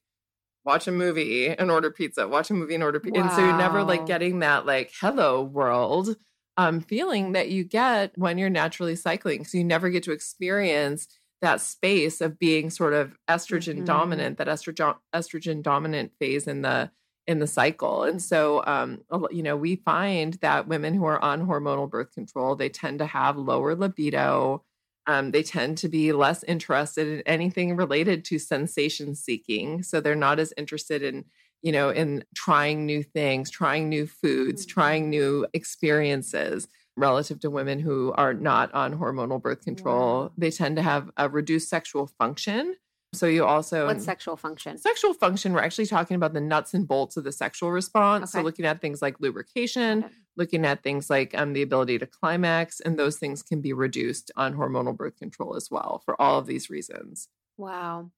watch a movie and order pizza, watch a movie and order pizza. And so you're never like getting that like hello world um feeling that you get when you're naturally cycling. So you never get to experience that space of being sort of estrogen Mhm. dominant, that estrogen estrogen dominant phase in the in the cycle. And so um you know, we find that women who are on hormonal birth control, they tend to have lower libido. Um, they tend to be less interested in anything related to sensation seeking. So they're not as interested in, you know, in trying new things, trying new foods, Mhm. trying new experiences relative to women who are not on hormonal birth control. Wow. They tend to have a reduced sexual function. So you also What's sexual function? sexual function, we're actually talking about the nuts and bolts of the sexual response. So looking at things like lubrication, Okay. Looking at things like um, the ability to climax, and those things can be reduced on hormonal birth control as well for all of these reasons. Wow.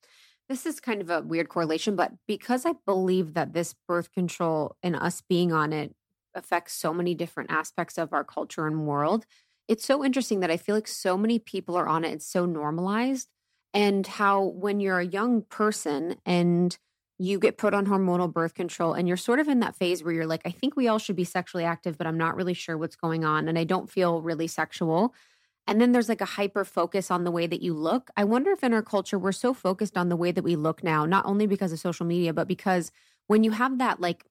This is kind of a weird correlation, but because I believe that this birth control and us being on it affects so many different aspects of our culture and world, it's so interesting that I feel like so many people are on it. It's so normalized. And how, when you're a young person and you get put on hormonal birth control and you're sort of in that phase where you're like, I think we all should be sexually active, but I'm not really sure what's going on and I don't feel really sexual. And then there's like a hyper focus on the way that you look. I wonder if in our culture we're so focused on the way that we look now, not only because of social media, but because when you have that like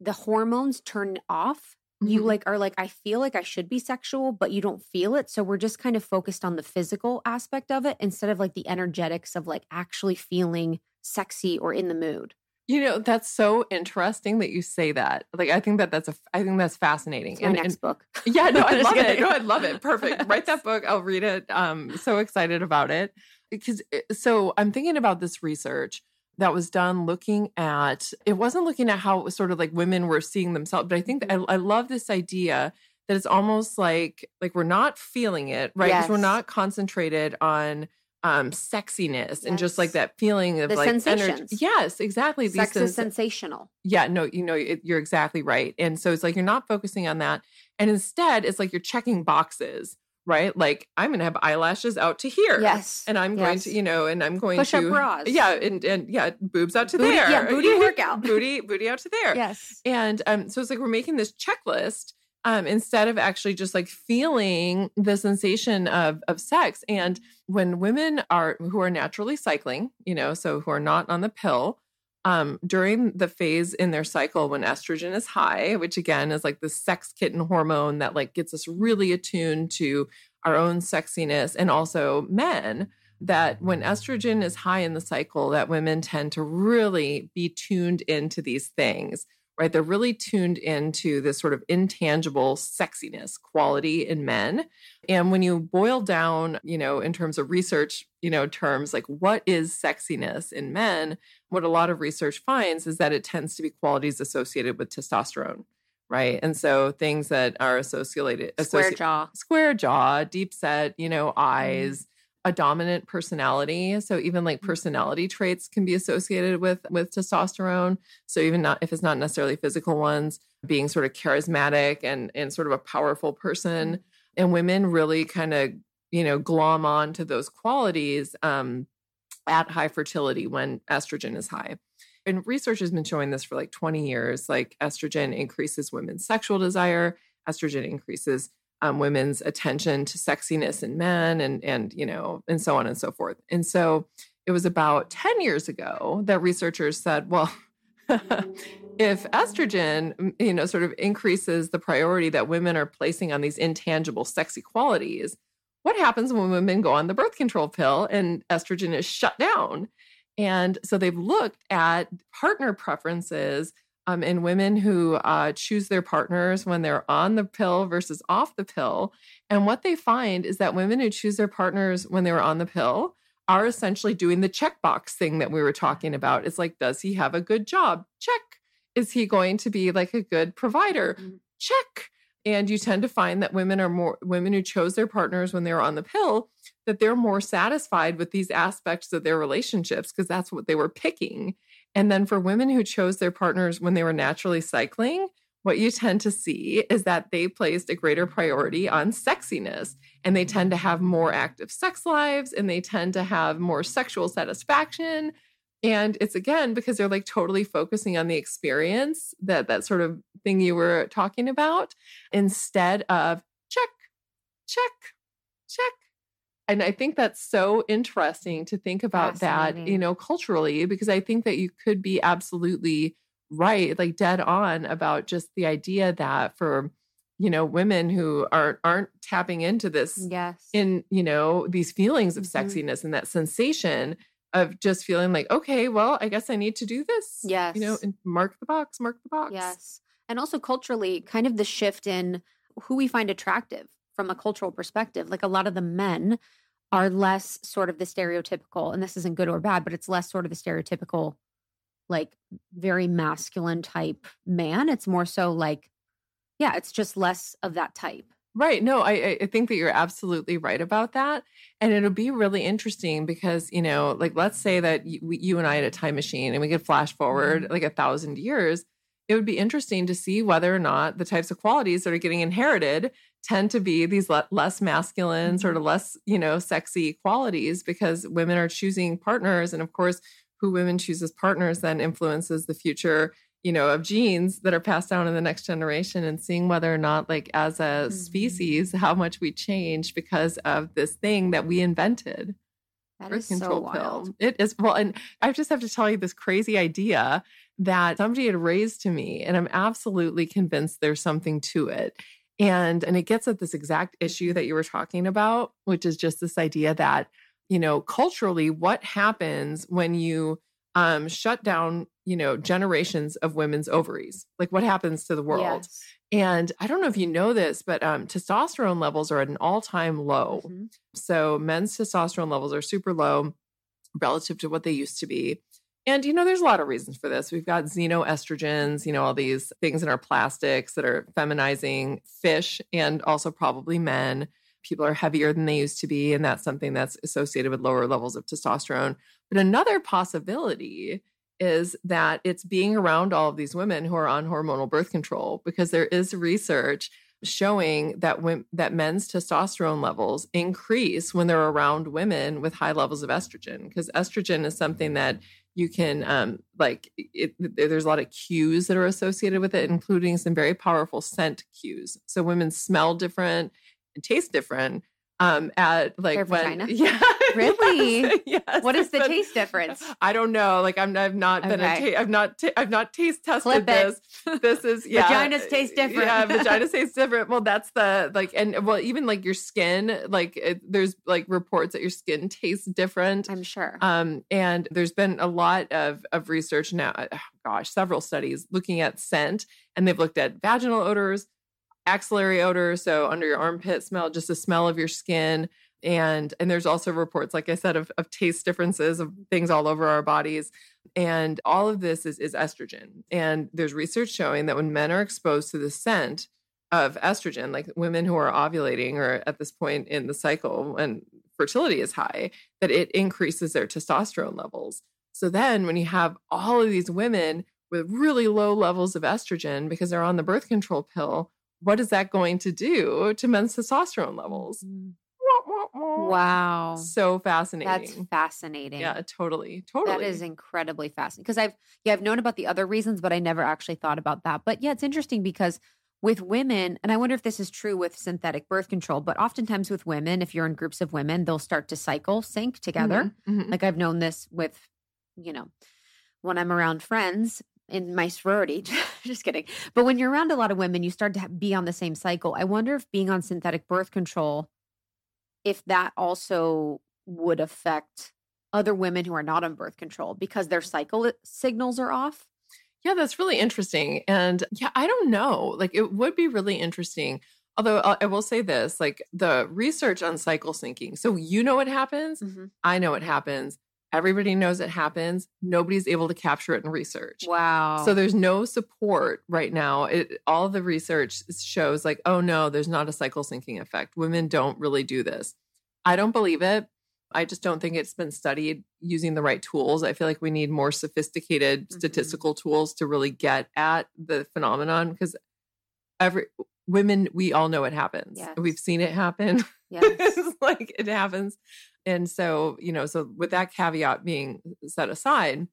the hormones turn off, you Mhm. like are like I feel like I should be sexual, but you don't feel it. So we're just kind of focused on the physical aspect of it instead of like the energetics of like actually feeling sexy or in the mood. You know, that's so interesting that you say that. Like, I think that that's a, I think that's fascinating. It's my And- next and- book. *laughs* Yeah, no, *laughs* I love it. No, I love it. Perfect. *laughs* Write that book. I'll read it. Um, so excited about it because so I'm thinking about this research that was done looking at it wasn't looking at how it was sort of like women were seeing themselves, but I think that I, I love this idea that it's almost like like we're not feeling it, right? Because we're not concentrated on um sexiness and just like that feeling of The like energy. sensations. Yes, exactly. These Sex is sens- sensational. yeah, no, you know, it, you're exactly right. And so it's like you're not focusing on that. And instead, it's like you're checking boxes, right? Like I'm going to have eyelashes out to here. Yes. And I'm going to, you know, and I'm going Push-up to bras. Yeah, and and yeah, boobs out to Booty- there. yeah, booty workout. booty booty out to there. Yes. And um, so it's like we're making this checklist um, instead of actually just like feeling the sensation of of sex. And when women are who are naturally cycling, you know, so who are not on the pill, um, during the phase in their cycle when estrogen is high, which again is like the sex kitten hormone that like gets us really attuned to our own sexiness, and also men that when estrogen is high in the cycle, that women tend to really be tuned into these things right? They're really tuned into this sort of intangible sexiness quality in men. And when you boil down, you know, in terms of research, you know, terms like what is sexiness in men, what a lot of research finds is that it tends to be qualities associated with testosterone. Right. And so things that are associated, square jaw, square jaw, deep set, you know, mm-hmm. eyes, a dominant personality so even like mm-hmm. personality traits can be associated with with testosterone so even not if it's not necessarily physical ones being sort of charismatic and and sort of a powerful person mm-hmm. and women really kind of you know glom on to those qualities um at high fertility when estrogen is high and research has been showing this for like 20 years like estrogen increases women's sexual desire estrogen increases um, women's attention to sexiness in men and and you know and so on and so forth. And so it was about 10 years ago that researchers said well *laughs* if estrogen you know sort of increases the priority that women are placing on these intangible sexy qualities what happens when women go on the birth control pill and estrogen is shut down? And so they've looked at partner preferences um, in women who uh, choose their partners when they're on the pill versus off the pill. And what they find is that women who choose their partners when they were on the pill are essentially doing the checkbox thing that we were talking about. It's like, does he have a good job? Check. Is he going to be like a good provider? Mm-hmm. Check. And you tend to find that women are more women who chose their partners when they were on the pill, that they're more satisfied with these aspects of their relationships because that's what they were picking. And then for women who chose their partners when they were naturally cycling, what you tend to see is that they placed a greater priority on sexiness and they tend to have more active sex lives and they tend to have more sexual satisfaction. And it's again because they're like totally focusing on the experience that that sort of thing you were talking about instead of check check check and I think that's so interesting to think about that, you know, culturally, because I think that you could be absolutely right, like dead on about just the idea that for you know women who aren't aren't tapping into this yes. in you know these feelings of mm-hmm. sexiness and that sensation of just feeling like okay well i guess i need to do this yes you know and mark the box mark the box. Yes. And also culturally kind of the shift in who we find attractive from a cultural perspective. Like a lot of the men are less sort of the stereotypical, and this isn't good or bad, but it's less sort of the stereotypical, like very masculine type man. It's more so like, yeah, it's just less of that type. Right. No, I, I think that you're absolutely right about that. And it'll be really interesting because, you know, like let's say that you, you and I had a time machine and we could flash forward mm-hmm. like a thousand years it would be interesting to see whether or not the types of qualities that are getting inherited tend to be these le- less masculine, sort of mm-hmm. less, you know, sexy qualities because women are choosing partners. And of course, who women choose as partners then influences the future, you know, of genes that are passed down in the next generation and seeing whether or not, like, as a mm-hmm. species, how much we change because of this thing that we invented. That birth control so pill. It is well, and I just have to tell you this crazy idea that somebody had raised to me, and I'm absolutely convinced there's something to it. And and it gets at this exact issue that you were talking about, which is just this idea that, you know, culturally, what happens when you um, shut down, you know, generations of women's ovaries? Like what happens to the world? Yes. And I don't know if you know this, but um, testosterone levels are at an all time low. Mm-hmm. So men's testosterone levels are super low relative to what they used to be. And, you know, there's a lot of reasons for this. We've got xenoestrogens, you know, all these things in our plastics that are feminizing fish and also probably men. People are heavier than they used to be. And that's something that's associated with lower levels of testosterone. But another possibility is that it's being around all of these women who are on hormonal birth control because there is research showing that when, that men's testosterone levels increase when they're around women with high levels of estrogen because estrogen is something that you can um like it, there's a lot of cues that are associated with it including some very powerful scent cues. So women smell different and taste different um at like Their when vagina. *laughs* yeah *laughs* Really? yes. What is the taste difference? I don't know. Like I'm, I've not been a ta- i've not, ta- I've not taste tested this. This is *laughs* yeah. Vaginas taste different. Yeah, vaginas taste different. Well, that's the like, and well, even like your skin, like it, there's like reports that your skin tastes different. I'm sure. Um, and there's been a lot of of research now. uh, Gosh, several studies looking at scent, and they've looked at vaginal odors, axillary odor, so under your armpit smell, just the smell of your skin. And and there's also reports, like I said, of, of taste differences of things all over our bodies. And all of this is, is estrogen. And there's research showing that when men are exposed to the scent of estrogen, like women who are ovulating or at this point in the cycle and fertility is high, that it increases their testosterone levels. So then when you have all of these women with really low levels of estrogen because they're on the birth control pill, what is that going to do to men's testosterone levels? Wow. So fascinating. That's fascinating. Yeah, totally. Totally. That is incredibly fascinating because I've yeah I've known about the other reasons, but I never actually thought about that. But yeah, it's interesting because with women, and I wonder if this is true with synthetic birth control, but oftentimes with women, if you're in groups of women, they'll start to cycle sync together. Mhm, mhm. Like I've known this with, you know, when I'm around friends in my sorority. *laughs* Just kidding. But when you're around a lot of women, you start to be on the same cycle. I wonder if being on synthetic birth control, if that also would affect other women who are not on birth control because their cycle signals are off. Yeah, that's really interesting. And yeah, I don't know. Like it would be really interesting. Although uh, I will say this, like the research on cycle syncing. So you know what happens, I know what happens. Everybody knows it happens. Nobody's able to capture it in research. Wow. So there's no support right now. It all the research shows like, oh no, there's not a cycle syncing effect. Women don't really do this. I don't believe it. I just don't think it's been studied using the right tools. I feel like we need more sophisticated Mhm. statistical tools to really get at the phenomenon because every women we all know it happens. Yes. We've seen it happen. *laughs* yes. it's like it happens. And so, you know, so with that caveat being set aside,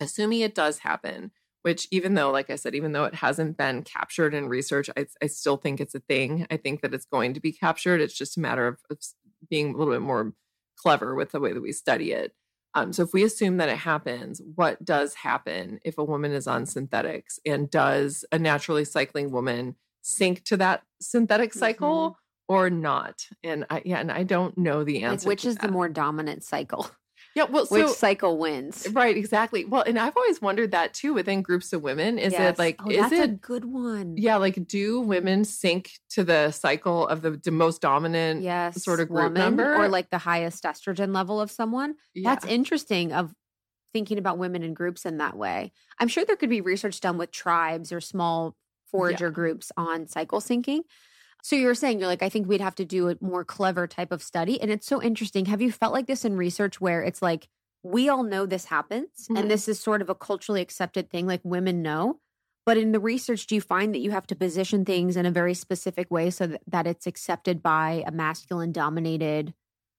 assuming it does happen, which even though, like I said, even though it hasn't been captured in research, I, I still think it's a thing. I think that it's going to be captured. It's just a matter of, of being a little bit more clever with the way that we study it. Um, so if we assume that it happens, what does happen if a woman is on synthetics and does a naturally cycling woman sync to that synthetic cycle or not? And I yeah, and I don't know the Mm-hmm. Like, answer. which is the more dominant cycle? *laughs* yeah? Well, which so cycle wins? right, exactly. Well, and I've always wondered that too within groups of women. Is Yes. it like oh, is that's a good one? yeah? Like do women sync to the cycle of the, the most dominant? Yes, sort of group woman, member? or like the highest estrogen level of someone. Yeah. That's interesting. Of thinking about women in groups in that way. I'm sure there could be research done with tribes or small forager groups on cycle syncing. So you're saying you're like, I think we'd have to do a more clever type of study. And it's so interesting. Have you felt like this in research where it's like, we all know this happens Mhm. and this is sort of a culturally accepted thing, like women know. But in the research, do you find that you have to position things in a very specific way so that, that it's accepted by a masculine dominated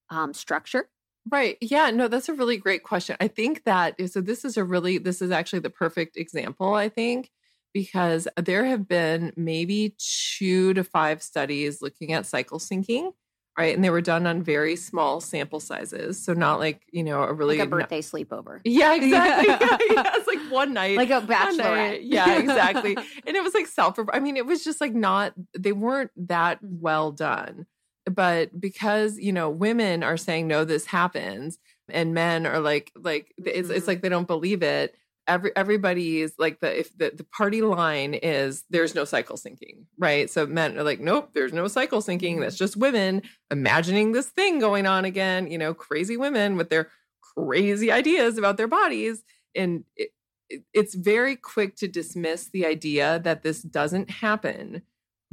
um, structure? Right. Yeah. No, that's a really great question. I think that so this is a really this is actually the perfect example, I think, because there have been maybe two to five studies looking at cycle syncing, right? And they were done on very small sample sizes. So not like, you know, a really like a no- birthday sleepover. Yeah, *laughs* exactly. *laughs* yeah, it's like one *laughs* night. Like a bachelorette. Yeah, exactly. and it was like self I mean, it was just like not they weren't that well done. But because, you know, women are saying no this happens and men are like like it's it's Mhm. like they don't believe it. Every everybody is like the if the, the party line is there's no cycle syncing, right? So men are like, nope, there's no cycle syncing. That's just women imagining this thing going on again, you know, crazy women with their crazy ideas about their bodies. And it, it- it's very quick to dismiss the idea that this doesn't happen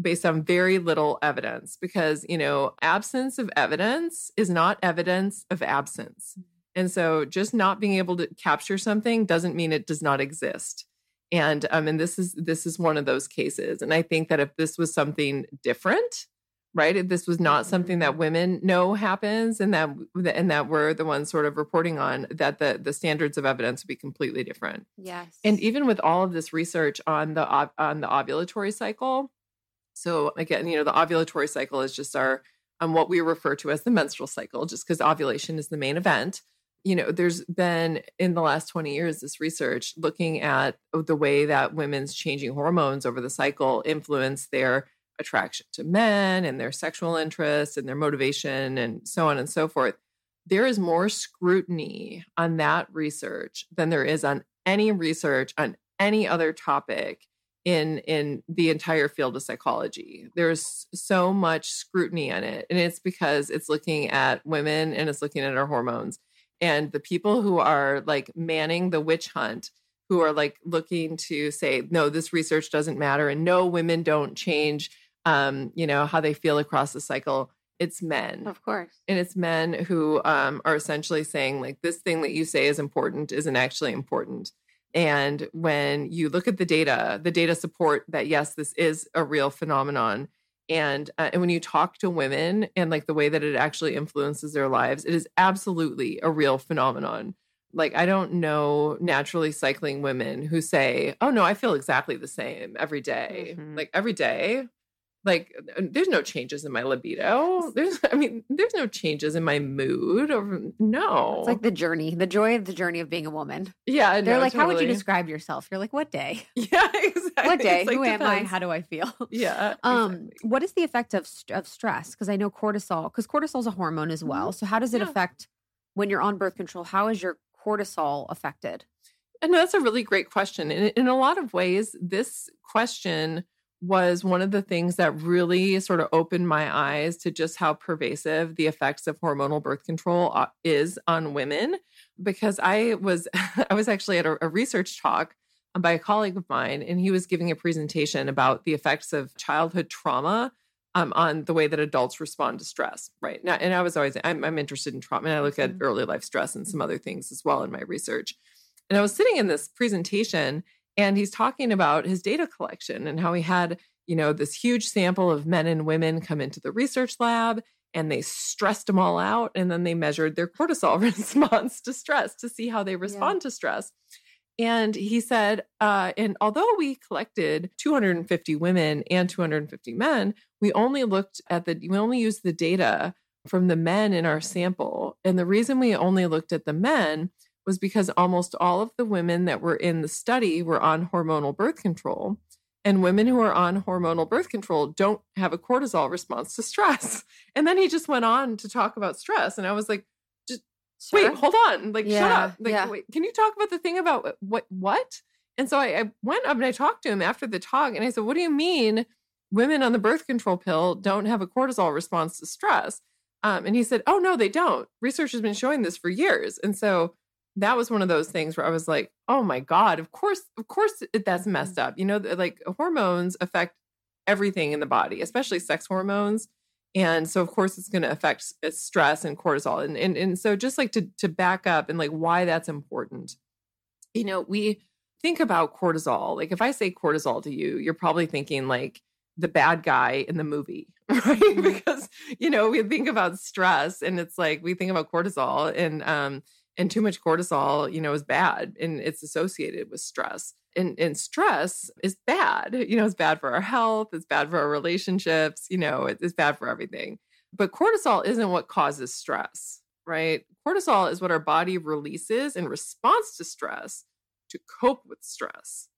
based on very little evidence because, you know, absence of evidence is not evidence of absence. And so just not being able to capture something doesn't mean it does not exist. And um and this is this is one of those cases. And I think that if this was something different, right? If this was not something that women know happens and that and that we're the ones sort of reporting on, that the the standards of evidence would be completely different. Yes. And even with all of this research on the on the ovulatory cycle, so again, you know, the ovulatory cycle is just our on what we refer to as the menstrual cycle, just because ovulation is the main event. You know, there's been in the last 20 years this research looking at oh, the way that women's changing hormones over the cycle influence their attraction to men and their sexual interest and their motivation and so on and so forth. There is more scrutiny on that research than there is on any research on any other topic in in the entire field of psychology. There's so much scrutiny on it and it's because it's looking at women and it's looking at our hormones. And the people who are like manning the witch hunt who are like looking to say no this research doesn't matter and no women don't change um you know how they feel across the cycle it's men Of course. and it's men who um, are essentially saying like this thing that you say is important isn't actually important and when you look at the data the data support that yes this is a real phenomenon and uh, and when you talk to women and like the way that it actually influences their lives it is absolutely a real phenomenon like i don't know naturally cycling women who say oh no i feel exactly the same every day. Mhm. like every day like uh, there's no changes in my libido there's *laughs* i mean there's no changes in my mood or no It's like the journey, the joy of the journey of being a woman. yeah I They're know, like, how would you describe yourself? You're like, what day? *laughs* yeah exactly What day? Like, Who am I? depends. How do I feel? *laughs* yeah Um, exactly. what is the effect of of stress? Because I know cortisol, because cortisol is a hormone as well. So how does it Mm-hmm. Yeah. affect when you're on birth control? How is your cortisol affected? And that's a really great question. And in a lot of ways, this question was one of the things that really sort of opened my eyes to just how pervasive the effects of hormonal birth control uh, is on women because I was *laughs* I was actually at a, a research talk by a colleague of mine and he was giving a presentation about the effects of childhood trauma um, on the way that adults respond to stress right now and i was always I'm, I'm interested in trauma and i look at Mhm. early life stress and some other things as well in my research and I was sitting in this presentation and he's talking about his data collection and how he had, you know, this huge sample of men and women come into the research lab and they stressed them all out and then they measured their cortisol *laughs* response to stress to see how they respond to stress. And he said, uh, and although we collected 250 women and 250 men, we only looked at the, we only used the data from the men in our sample. And the reason we only looked at the men was because almost all of the women that were in the study were on hormonal birth control. And women who are on hormonal birth control don't have a cortisol response to stress. *laughs* And then he just went on to talk about stress. And I was like, just wait, hold on. Like, shut up. Like, yeah. wait, can you talk about the thing about what, what, what? And so I, I went up and I talked to him after the talk and I said, what do you mean women on the birth control pill don't have a cortisol response to stress? Um, and he said, oh, no, they don't. Research has been showing this for years. And so that was one of those things where I was like, oh my God, of course, of course that's messed up. You know, like hormones affect everything in the body, especially sex hormones. And so of course it's going to affect uh, stress and cortisol. And, and and so just like to to back up and like why that's important. You know, we think about cortisol. Like if I say cortisol to you, you're probably thinking like the bad guy in the movie, *laughs* right? because you know, we think about stress and it's like we think about cortisol and um and too much cortisol, you know, is bad and it's associated with stress. And, and stress is bad. You know, it's bad for our health, it's bad for our relationships, you know, it- it's bad for everything. But cortisol isn't what causes stress, right? Cortisol is what our body releases in response to stress to cope with stress.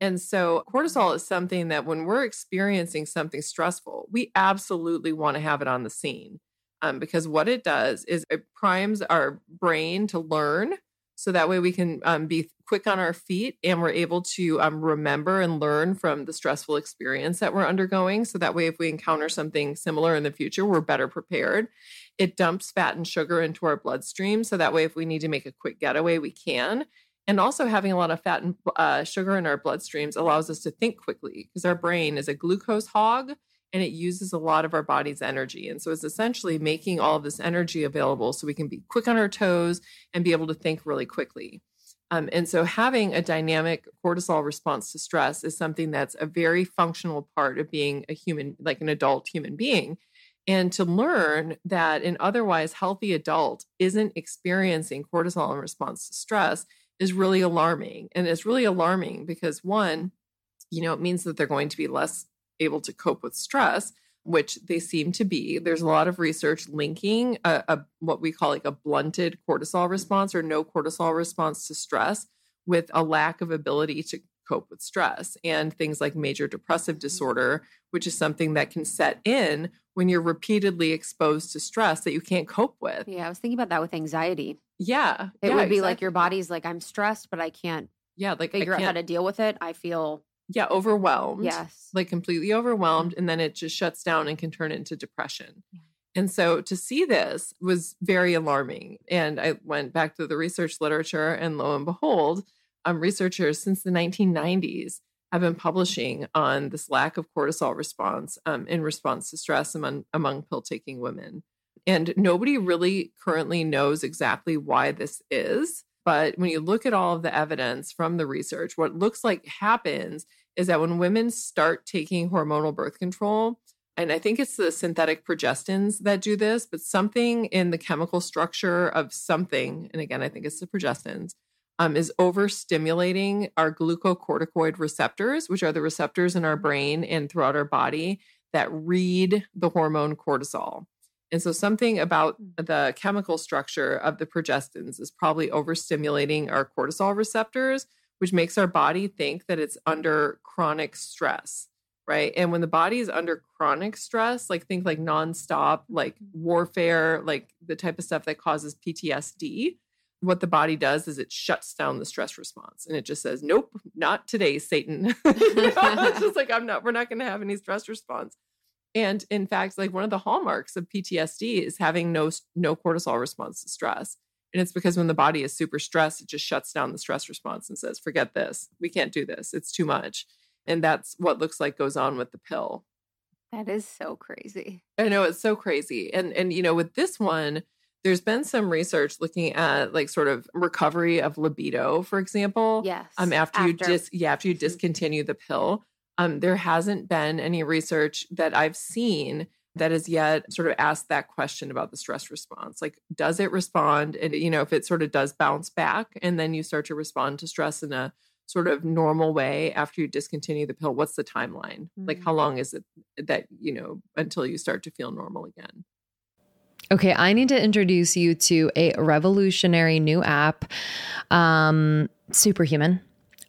And so, cortisol is something that when we're experiencing something stressful, we absolutely want to have it on the scene um, because what it does is it primes our brain to learn so that way we can um, be quick on our feet and we're able to um, remember and learn from the stressful experience that we're undergoing. So that way if we encounter something similar in the future we're better prepared. It dumps fat and sugar into our bloodstream so that way if we need to make a quick getaway we can. And also having a lot of fat and uh, sugar in our bloodstreams allows us to think quickly because our brain is a glucose hog and it uses a lot of our body's energy. And so it's essentially making all of this energy available so we can be quick on our toes and be able to think really quickly. Um, and so having a dynamic cortisol response to stress is something that's a very functional part of being a human, like an adult human being. And to learn that an otherwise healthy adult isn't experiencing cortisol in response to stress is really alarming. And it's really alarming because one, you know, it means that they're going to be less able to cope with stress. which they seem to be. There's a lot of research linking a, a, what we call like a blunted cortisol response or no cortisol response to stress with a lack of ability to cope with stress and things like major depressive mm-hmm. disorder, which is something that can set in when you're repeatedly exposed to stress that you can't cope with. Yeah, I was thinking about that with anxiety. Yeah. It yeah, would be exactly. like your body's like, I'm stressed, but I can't yeah, like figure out how to deal with it. I feel, yeah, overwhelmed. yes. like completely overwhelmed and then it just shuts down and can turn into depression. Yeah. And so to see this was very alarming. And I went back to the research literature, and lo and behold, um, researchers since the 1990s have been publishing on this lack of cortisol response um, in response to stress among, among pill taking women. And nobody really currently knows exactly why this is. But when you look at all of the evidence from the research, what looks like happens is that when women start taking hormonal birth control, and I think it's the synthetic progestins that do this, but something in the chemical structure of something, and again, I think it's the progestins, um, is overstimulating our glucocorticoid receptors, which are the receptors in our brain and throughout our body that read the hormone cortisol. And so, something about the chemical structure of the progestins is probably overstimulating our cortisol receptors, which makes our body think that it's under chronic stress, right? And when the body is under chronic stress, like think like nonstop, like warfare, like the type of stuff that causes PTSD, what the body does is it shuts down the stress response and it just says, nope, not today, Satan. Know, *laughs* *laughs* it's just like, I'm not, we're not going to have any stress response. And in fact, like one of the hallmarks of PTSD is having no no cortisol response to stress. And it's because when the body is super stressed, it just shuts down the stress response and says, forget this. We can't do this. It's too much. And that's what looks like goes on with the pill. That is so crazy. I know it's so crazy. And and you know, with this one, there's been some research looking at like sort of recovery of libido, for example. Yes. Um after, you after- dis yeah, after you Mhm. discontinue the pill. Um, there hasn't been any research that I've seen that has yet sort of asked that question about the stress response. Like, does it respond? And you know, if it sort of does bounce back and then you start to respond to stress in a sort of normal way after you discontinue the pill, what's the timeline? Like Mhm. how long is it that, you know, until you start to feel normal again? Okay, I need to introduce you to a revolutionary new app, um, Superhuman.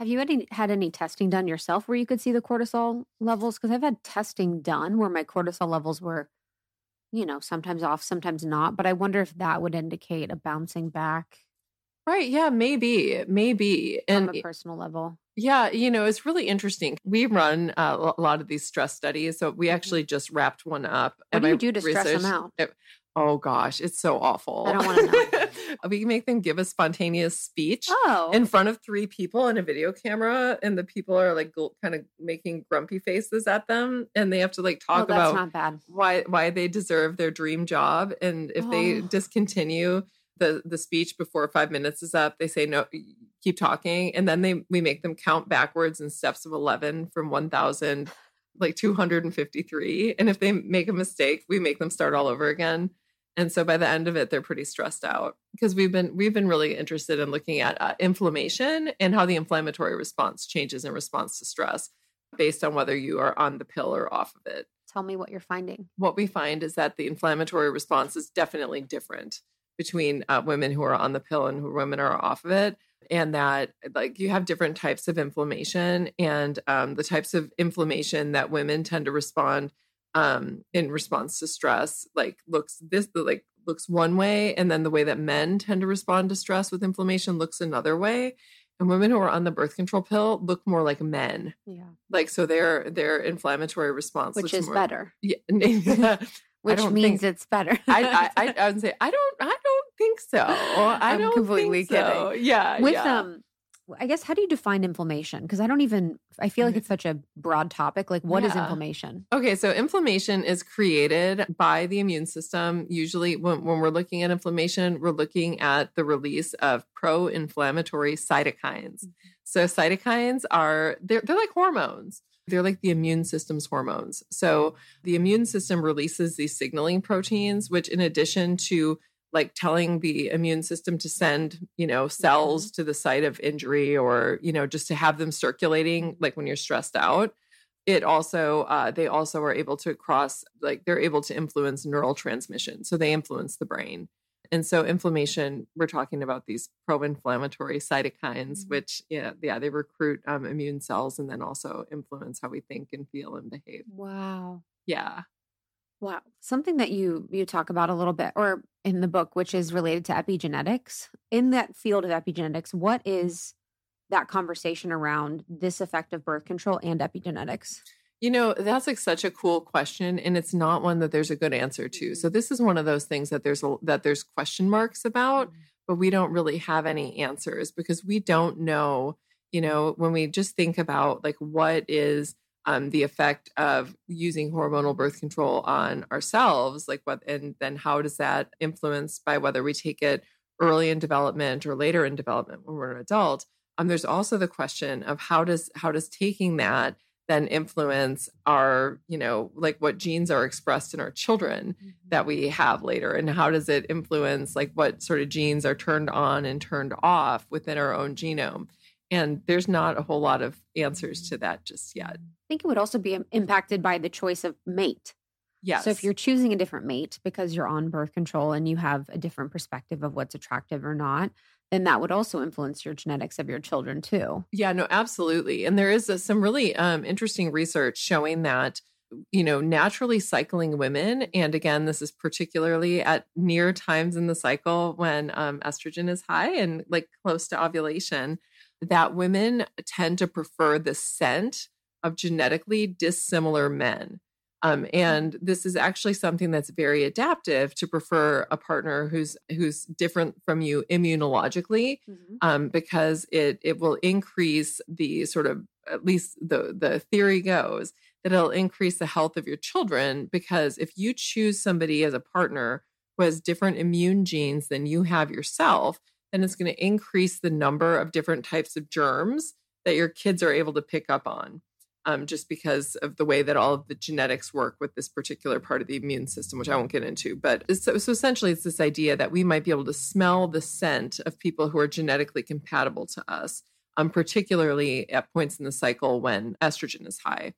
Have you any, had any testing done yourself where you could see the cortisol levels? Because I've had testing done where my cortisol levels were, you know, sometimes off, sometimes not. But I wonder if that would indicate a bouncing back Right. Yeah, maybe, maybe. on And a personal level. yeah, you know, it's really interesting. We run uh, a lot of these stress studies. So we Mhm. actually just wrapped one up. What at do you do to stress them research- out? it- oh gosh, it's so awful. I don't wanna know. We make them give a spontaneous speech. Oh, in front of three people and a video camera and the people are like gl- kind of making grumpy faces at them and they have to like oh, talk that's about why why they deserve their dream job and if they Oh. discontinue the the speech before 5 minutes is up they say no keep talking and then they we make them count backwards in steps of 11 from 1000 like 253 and if they make a mistake we make them start all over again and so by the end of it they're pretty stressed out because we've been we've been really interested in looking at uh, inflammation and how the inflammatory response changes in response to stress based on whether you are on the pill or off of it Tell me what you're finding. what we find is that the inflammatory response is definitely different between uh, women who are on the pill and who women are off of it and that like you have different types of inflammation and um, the types of inflammation that women tend to respond um, in response to stress like looks this like looks one way and then the way that men tend to respond to stress with inflammation looks another way and women who are on the birth control pill look more like men Yeah, like so their their inflammatory response which is more, better. yeah, *laughs* *laughs* Which means think- it's better. *laughs* I, I, I, I would say I don't I don't think so. I I'm don't completely think so. Yeah, with yeah. um i guess how do you define inflammation because i don't even i feel like it's such a broad topic like what is Mm-hmm. Yeah. inflammation Okay, so inflammation is created by the immune system. Usually, when, when we're looking at inflammation, we're looking at the release of pro-inflammatory cytokines. So cytokines are they're they're like hormones. They're like the immune system's hormones. So the immune system releases these signaling proteins, which, in addition to like telling the immune system to send, you know, cells to the site of injury or, you know, just to have them circulating, like when you're stressed out, it also, uh, they also are able to cross, like they're able to influence neural transmission. So they influence the brain. And so inflammation, we're talking about these pro-inflammatory cytokines, Mhm. which yeah, yeah, they recruit um, immune cells and then also influence how we think and feel and behave. wow Yeah. Wow something that you you talk about a little bit or in the book which is related to epigenetics. In that field of epigenetics what is that conversation around this effect of birth control and epigenetics? You know, that's like such a cool question and it's not one that there's a good answer to. Mm-hmm. So this is one of those things that there's a, that there's question marks about, mm-hmm. but we don't really have any answers because we don't know, you know, when we just think about like what is um, the effect of using hormonal birth control on ourselves, like what, and then how does that influence by whether we take it early in development or later in development when we're an adult? Um, there's also the question of how does how does taking that then influence our, you know, like what genes are expressed in our children that we have later and how does it influence like what sort of genes are turned on and turned off within our own genome? And there's not a whole lot of answers to that just yet think it would also be impacted by the choice of mate yes So if you're choosing a different mate because you're on birth control and you have a different perspective of what's attractive or not, then that would also influence your genetics of your children too. Yeah, no, absolutely. And there is uh some really um, interesting research showing that, you know, naturally cycling women, and again, this is particularly at near times in the cycle when um, estrogen is high and like close to ovulation, that women tend to prefer the scent of genetically dissimilar men. Um, and this is actually something that's very adaptive to prefer a partner who's who's different from you immunologically um, because it it will increase the sort of at least the the theory goes that it'll increase the health of your children because if you choose somebody as a partner who has different immune genes than you have yourself, then it's going to increase the number of different types of germs that your kids are able to pick up on. Um, just because of the way that all of the genetics work with this particular part of the immune system, which I won't get into. But so, so essentially, it's this idea that we might be able to smell the scent of people who are genetically compatible to us, um, particularly at points in the cycle when estrogen is high.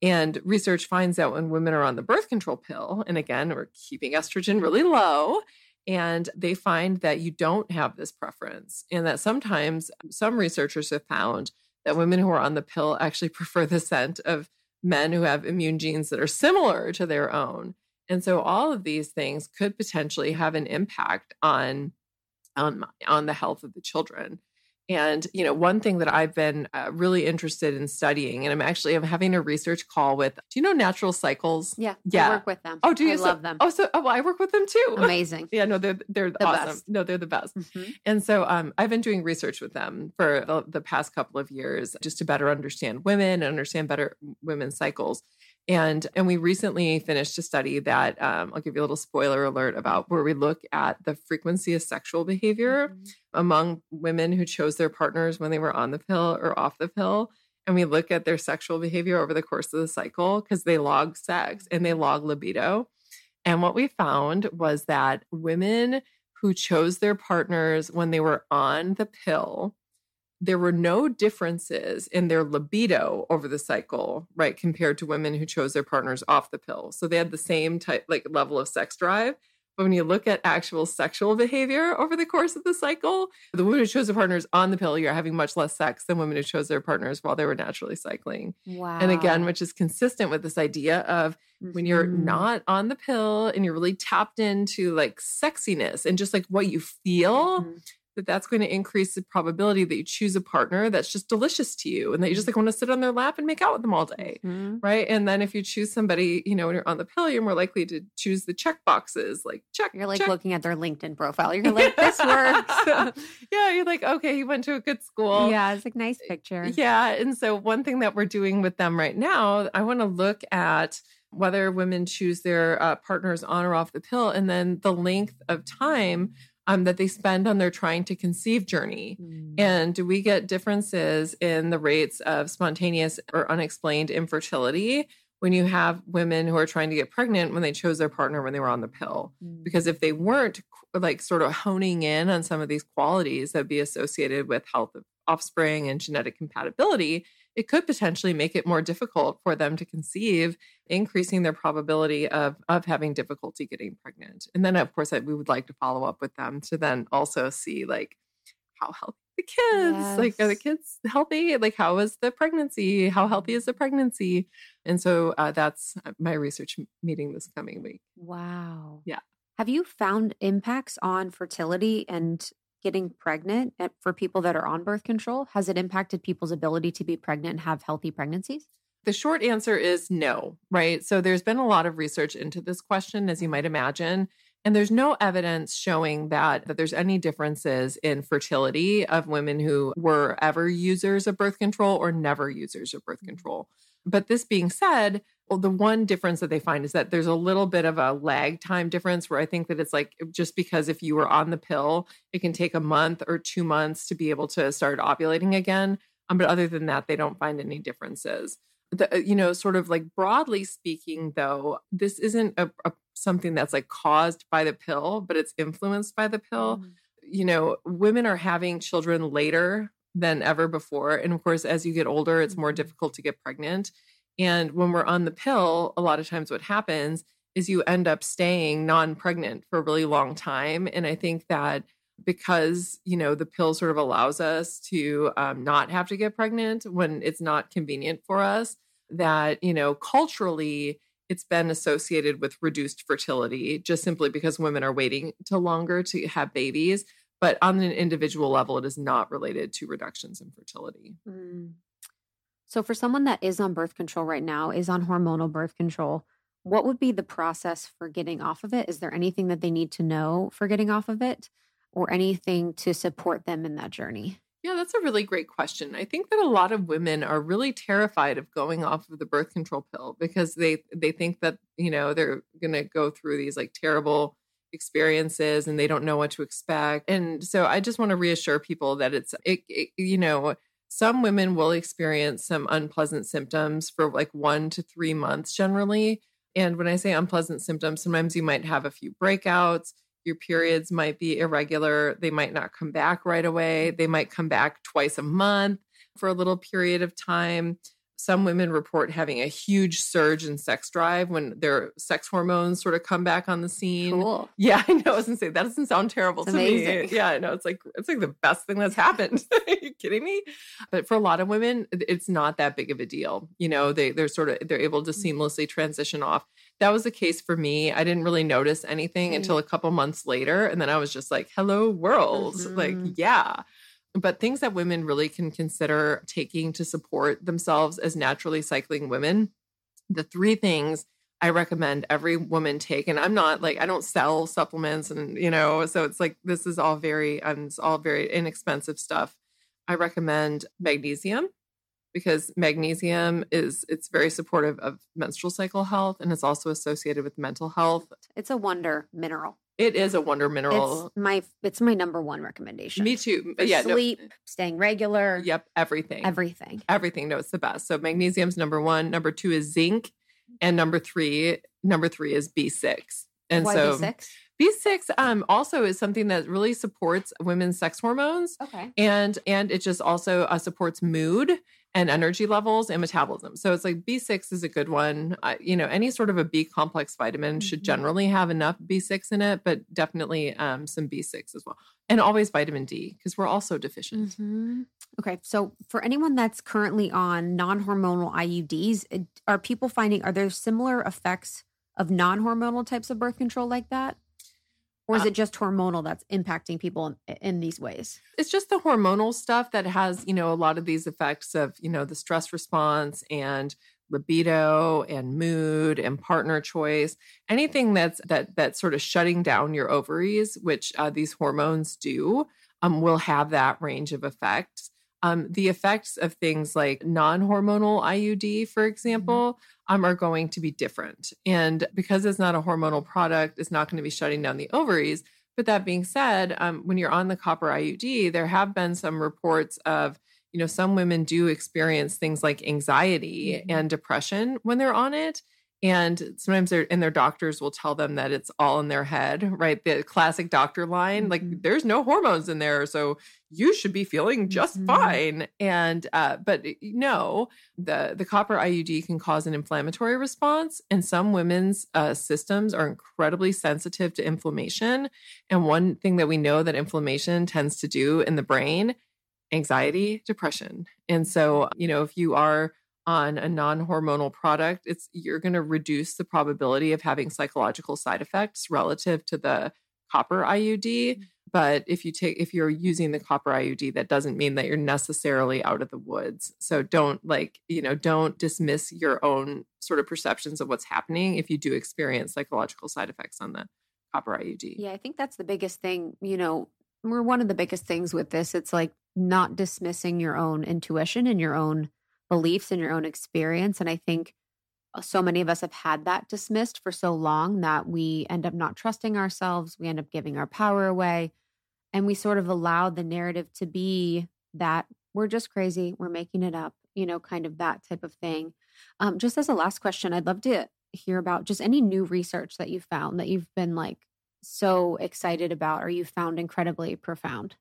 And research finds that when women are on the birth control pill, and again, we're keeping estrogen really low, and they find that you don't have this preference, and that sometimes some researchers have found that women who are on the pill actually *laughs* prefer the scent of men who have immune genes that are similar to their own. And so all of these things could potentially have an impact on on on the health of the children. And you know, one thing that I've been uh, really interested in studying, and I'm actually I'm having a research call with. Do you know Natural Cycles? Yeah, yeah. I work with them. Oh, do you I so, love them? Oh, so oh, well, I work with them too. Amazing. *laughs* yeah, no, they're they're The awesome. best. No, they're the best. Mhm. And so um, I've been doing research with them for the, the past couple of years just to better understand women and understand better women's cycles. And and we recently finished a study that um, I'll give you a little spoiler alert about where we look at the frequency of sexual behavior Mhm. among women who chose their partners when they were on the pill or off the pill. And we look at their sexual behavior over the course of the cycle because they log sex and they log libido. And what we found was that women who chose their partners when they were on the pill, there were no differences in their libido over the cycle, right, compared to women who chose their partners off the pill. So they had the same type, like level of sex drive. But when you look at actual sexual behavior over the course of the cycle, the women who chose their partners on the pill, you're having much less sex than women who chose their partners while they were naturally cycling. Wow. And again, which is consistent with this idea of when you're Mhm. not on the pill and you're really tapped into like sexiness and just like what you feel Mhm. That that's going to increase the probability that you choose a partner that's just delicious to you and that you just like want to sit on their lap and make out with them all day Mhm. right and then if you choose somebody you know when you're on the pill you're more likely to choose the check boxes like check You're like check. looking at their LinkedIn profile. You're *laughs* like, this works. *laughs* yeah you're like okay he went to a good school yeah, it's a nice picture. yeah. And so, one thing that we're doing with them right now, I want to look at whether women choose their uh, partners on or off the pill, and then the length of time um, that they spend on their trying to conceive journey. Mm. And do we get differences in the rates of spontaneous or unexplained infertility when you have women who are trying to get pregnant when they chose their partner when they were on the pill? Mm. because if they weren't like sort of honing in on some of these qualities that be associated with health of offspring and genetic compatibility it could potentially make it more difficult for them to conceive increasing their probability of of having difficulty getting pregnant. And then of course we would like to follow up with them to then also see like how healthy the kids like are the kids healthy? Like how was the pregnancy? How healthy is the pregnancy? And so uh, that's my research meeting this coming week. Wow. Yeah. Have you found impacts on fertility and getting pregnant for people that are on birth control? Has it impacted people's ability to be pregnant and have healthy pregnancies? The short answer is no, right? So there's been a lot of research into this question, as you might imagine. And there's no evidence showing that, that there's any differences in fertility of women who were ever users of birth control or never users of birth mm-hmm. control. But this being said, well, the one difference that they find is that there's a little bit of a lag time difference where I think that it's like just because if you were on the pill, it can take a month or two months to be able to start ovulating again. Um, but other than that, they don't find any differences the, uh, you know, sort of like broadly speaking, though, this isn't a, a something that's like caused by the pill, but it's influenced by the pill. Mm. You know, women are having children later than ever before, and of course, as you get older, it's more Mhm. difficult to get pregnant. And when we're on the pill, a lot of times what happens is you end up staying non-pregnant for a really long time. And I think that because you know the pill sort of allows us to um, not have to get pregnant when it's not convenient for us that you know culturally it's been associated with reduced fertility just simply because women are waiting to longer to have babies but on an individual level it is not related to reductions in fertility Mm. So, for someone that is on birth control right now, is on hormonal birth control, what would be the process for getting off of it? Is there anything that they need to know for getting off of it or anything to support them in that journey? Yeah, that's a really great question. I think that a lot of women are really terrified of going off of the birth control pill because they they think that, you know, they're going to go through these like terrible experiences and they don't know what to expect. And so I just want to reassure people that it's it, it you know, some women will experience some unpleasant symptoms for like 1 to 3 months generally. And when I say unpleasant symptoms, sometimes you might have a few breakouts your periods might be irregular. They might not come back right away. They might come back twice a month for a little period of time. Some women report having a huge surge in sex drive when their sex hormones sort of come back on the scene. Cool. Yeah, *laughs* I know. I was gonna say that doesn't sound terrible It's to me. Yeah, I know. It's like it's like the best thing that's happened. *laughs* Are you kidding me? But for a lot of women, it's not that big of a deal. You know, they they're sort of they're able to Mm. seamlessly transition off. That was the case for me. I didn't really notice anything Mm. until a couple months later, and then I was just like, "Hello, world!" Like, Mhm. yeah. But things that women really can consider taking to support themselves as naturally cycling women, the three things I recommend every woman take. And I'm not like I don't sell supplements, and you know, so it's like this is all very, um, it's all very inexpensive stuff. I recommend magnesium because magnesium is it's very supportive of menstrual cycle health and it's also associated with mental health. It's a wonder mineral. It is a wonder mineral. It's my it's my number one recommendation. Me too. For yeah. no- sleep, staying regular, yep. Everything. everything. everything. No, it's the best. So magnesium's number one. Number two is zinc, and number three, number three is B six. And Why so B6? B six um also is something that really supports women's sex hormones, Okay. and and it just also uh, supports mood and energy levels and metabolism. So it's like B six is a good one. Uh, you know, any sort of a B complex vitamin should Mhm. generally have enough B six in it, but definitely um some B six as well, and always vitamin D because we're also deficient. Mhm. Okay, so for anyone that's currently on non-hormonal IUDs, are people finding are there similar effects of non-hormonal types of birth control like that, or is Uh, it just hormonal that's impacting people in, in these ways? it's just the hormonal stuff that has you know a lot of these effects of you know the stress response and libido and mood and partner choice anything that's that that's sort of shutting down your ovaries which uh, these hormones do um, will have that range of effects um, the effects of things like non-hormonal iud for example um, are going to be different and because it's not a hormonal product it's not going to be shutting down the ovaries but that being said, um, when you're on the copper IUD, there have been some reports of, you know, some women do experience things like anxiety Mhm. and depression when they're on it. And sometimes they're, and their doctors will tell them that it's all in their head, right? The classic doctor line, like, Mhm. there's no hormones in there. So you should be feeling just Mhm. fine. And, uh, but no, the, the copper IUD can cause an inflammatory response. And some women's uh, systems are incredibly sensitive to inflammation. And one thing that we know that inflammation tends to do in the brain, anxiety, depression. And so, you know, if you are on a non-hormonal product, it's you're going to reduce the probability of having psychological side effects relative to the copper IUD. But if you take if you're using the copper IUD, that doesn't mean that you're necessarily out of the woods. So don't like, you know, don't dismiss your own sort of perceptions of what's happening if you do experience psychological side effects on the copper IUD. Yeah, I think that's the biggest thing. You know, we're one of the biggest things with this. It's like not dismissing your own intuition and your own beliefs and your own experience. And I think so many of us have had that dismissed for so long that we end up not trusting ourselves. We end up giving our power away. And we sort of allow the narrative to be that we're just crazy, we're making it up, you know, kind of that type of thing. Um, just as a last question, I'd love to hear about just any new research that you've found that you've been like so excited about or you found incredibly profound.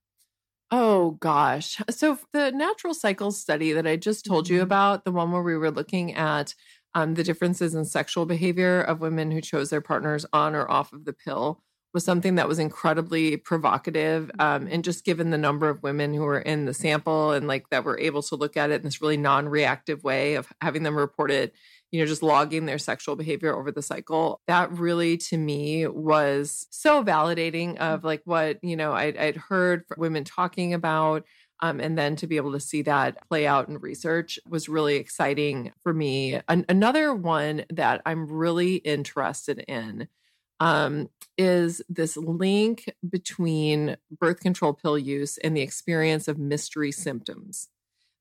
Oh gosh. So the natural cycles study that I just told you Mhm. about, the one where we were looking at um, the differences in sexual behavior of women who chose their partners on or off of the pill, was something that was incredibly provocative. Um, and just given the number of women who were in the sample and like that were able to look at it in this really non-reactive way of having them report it, you know, just logging their sexual behavior over the cycle, that really to me was so validating of like what, you know, I'd, I'd heard women talking about. Um, and then to be able to see that play out in research was really exciting for me. An- another one that I'm really interested in um, is this link between birth control pill use and the experience of mystery symptoms.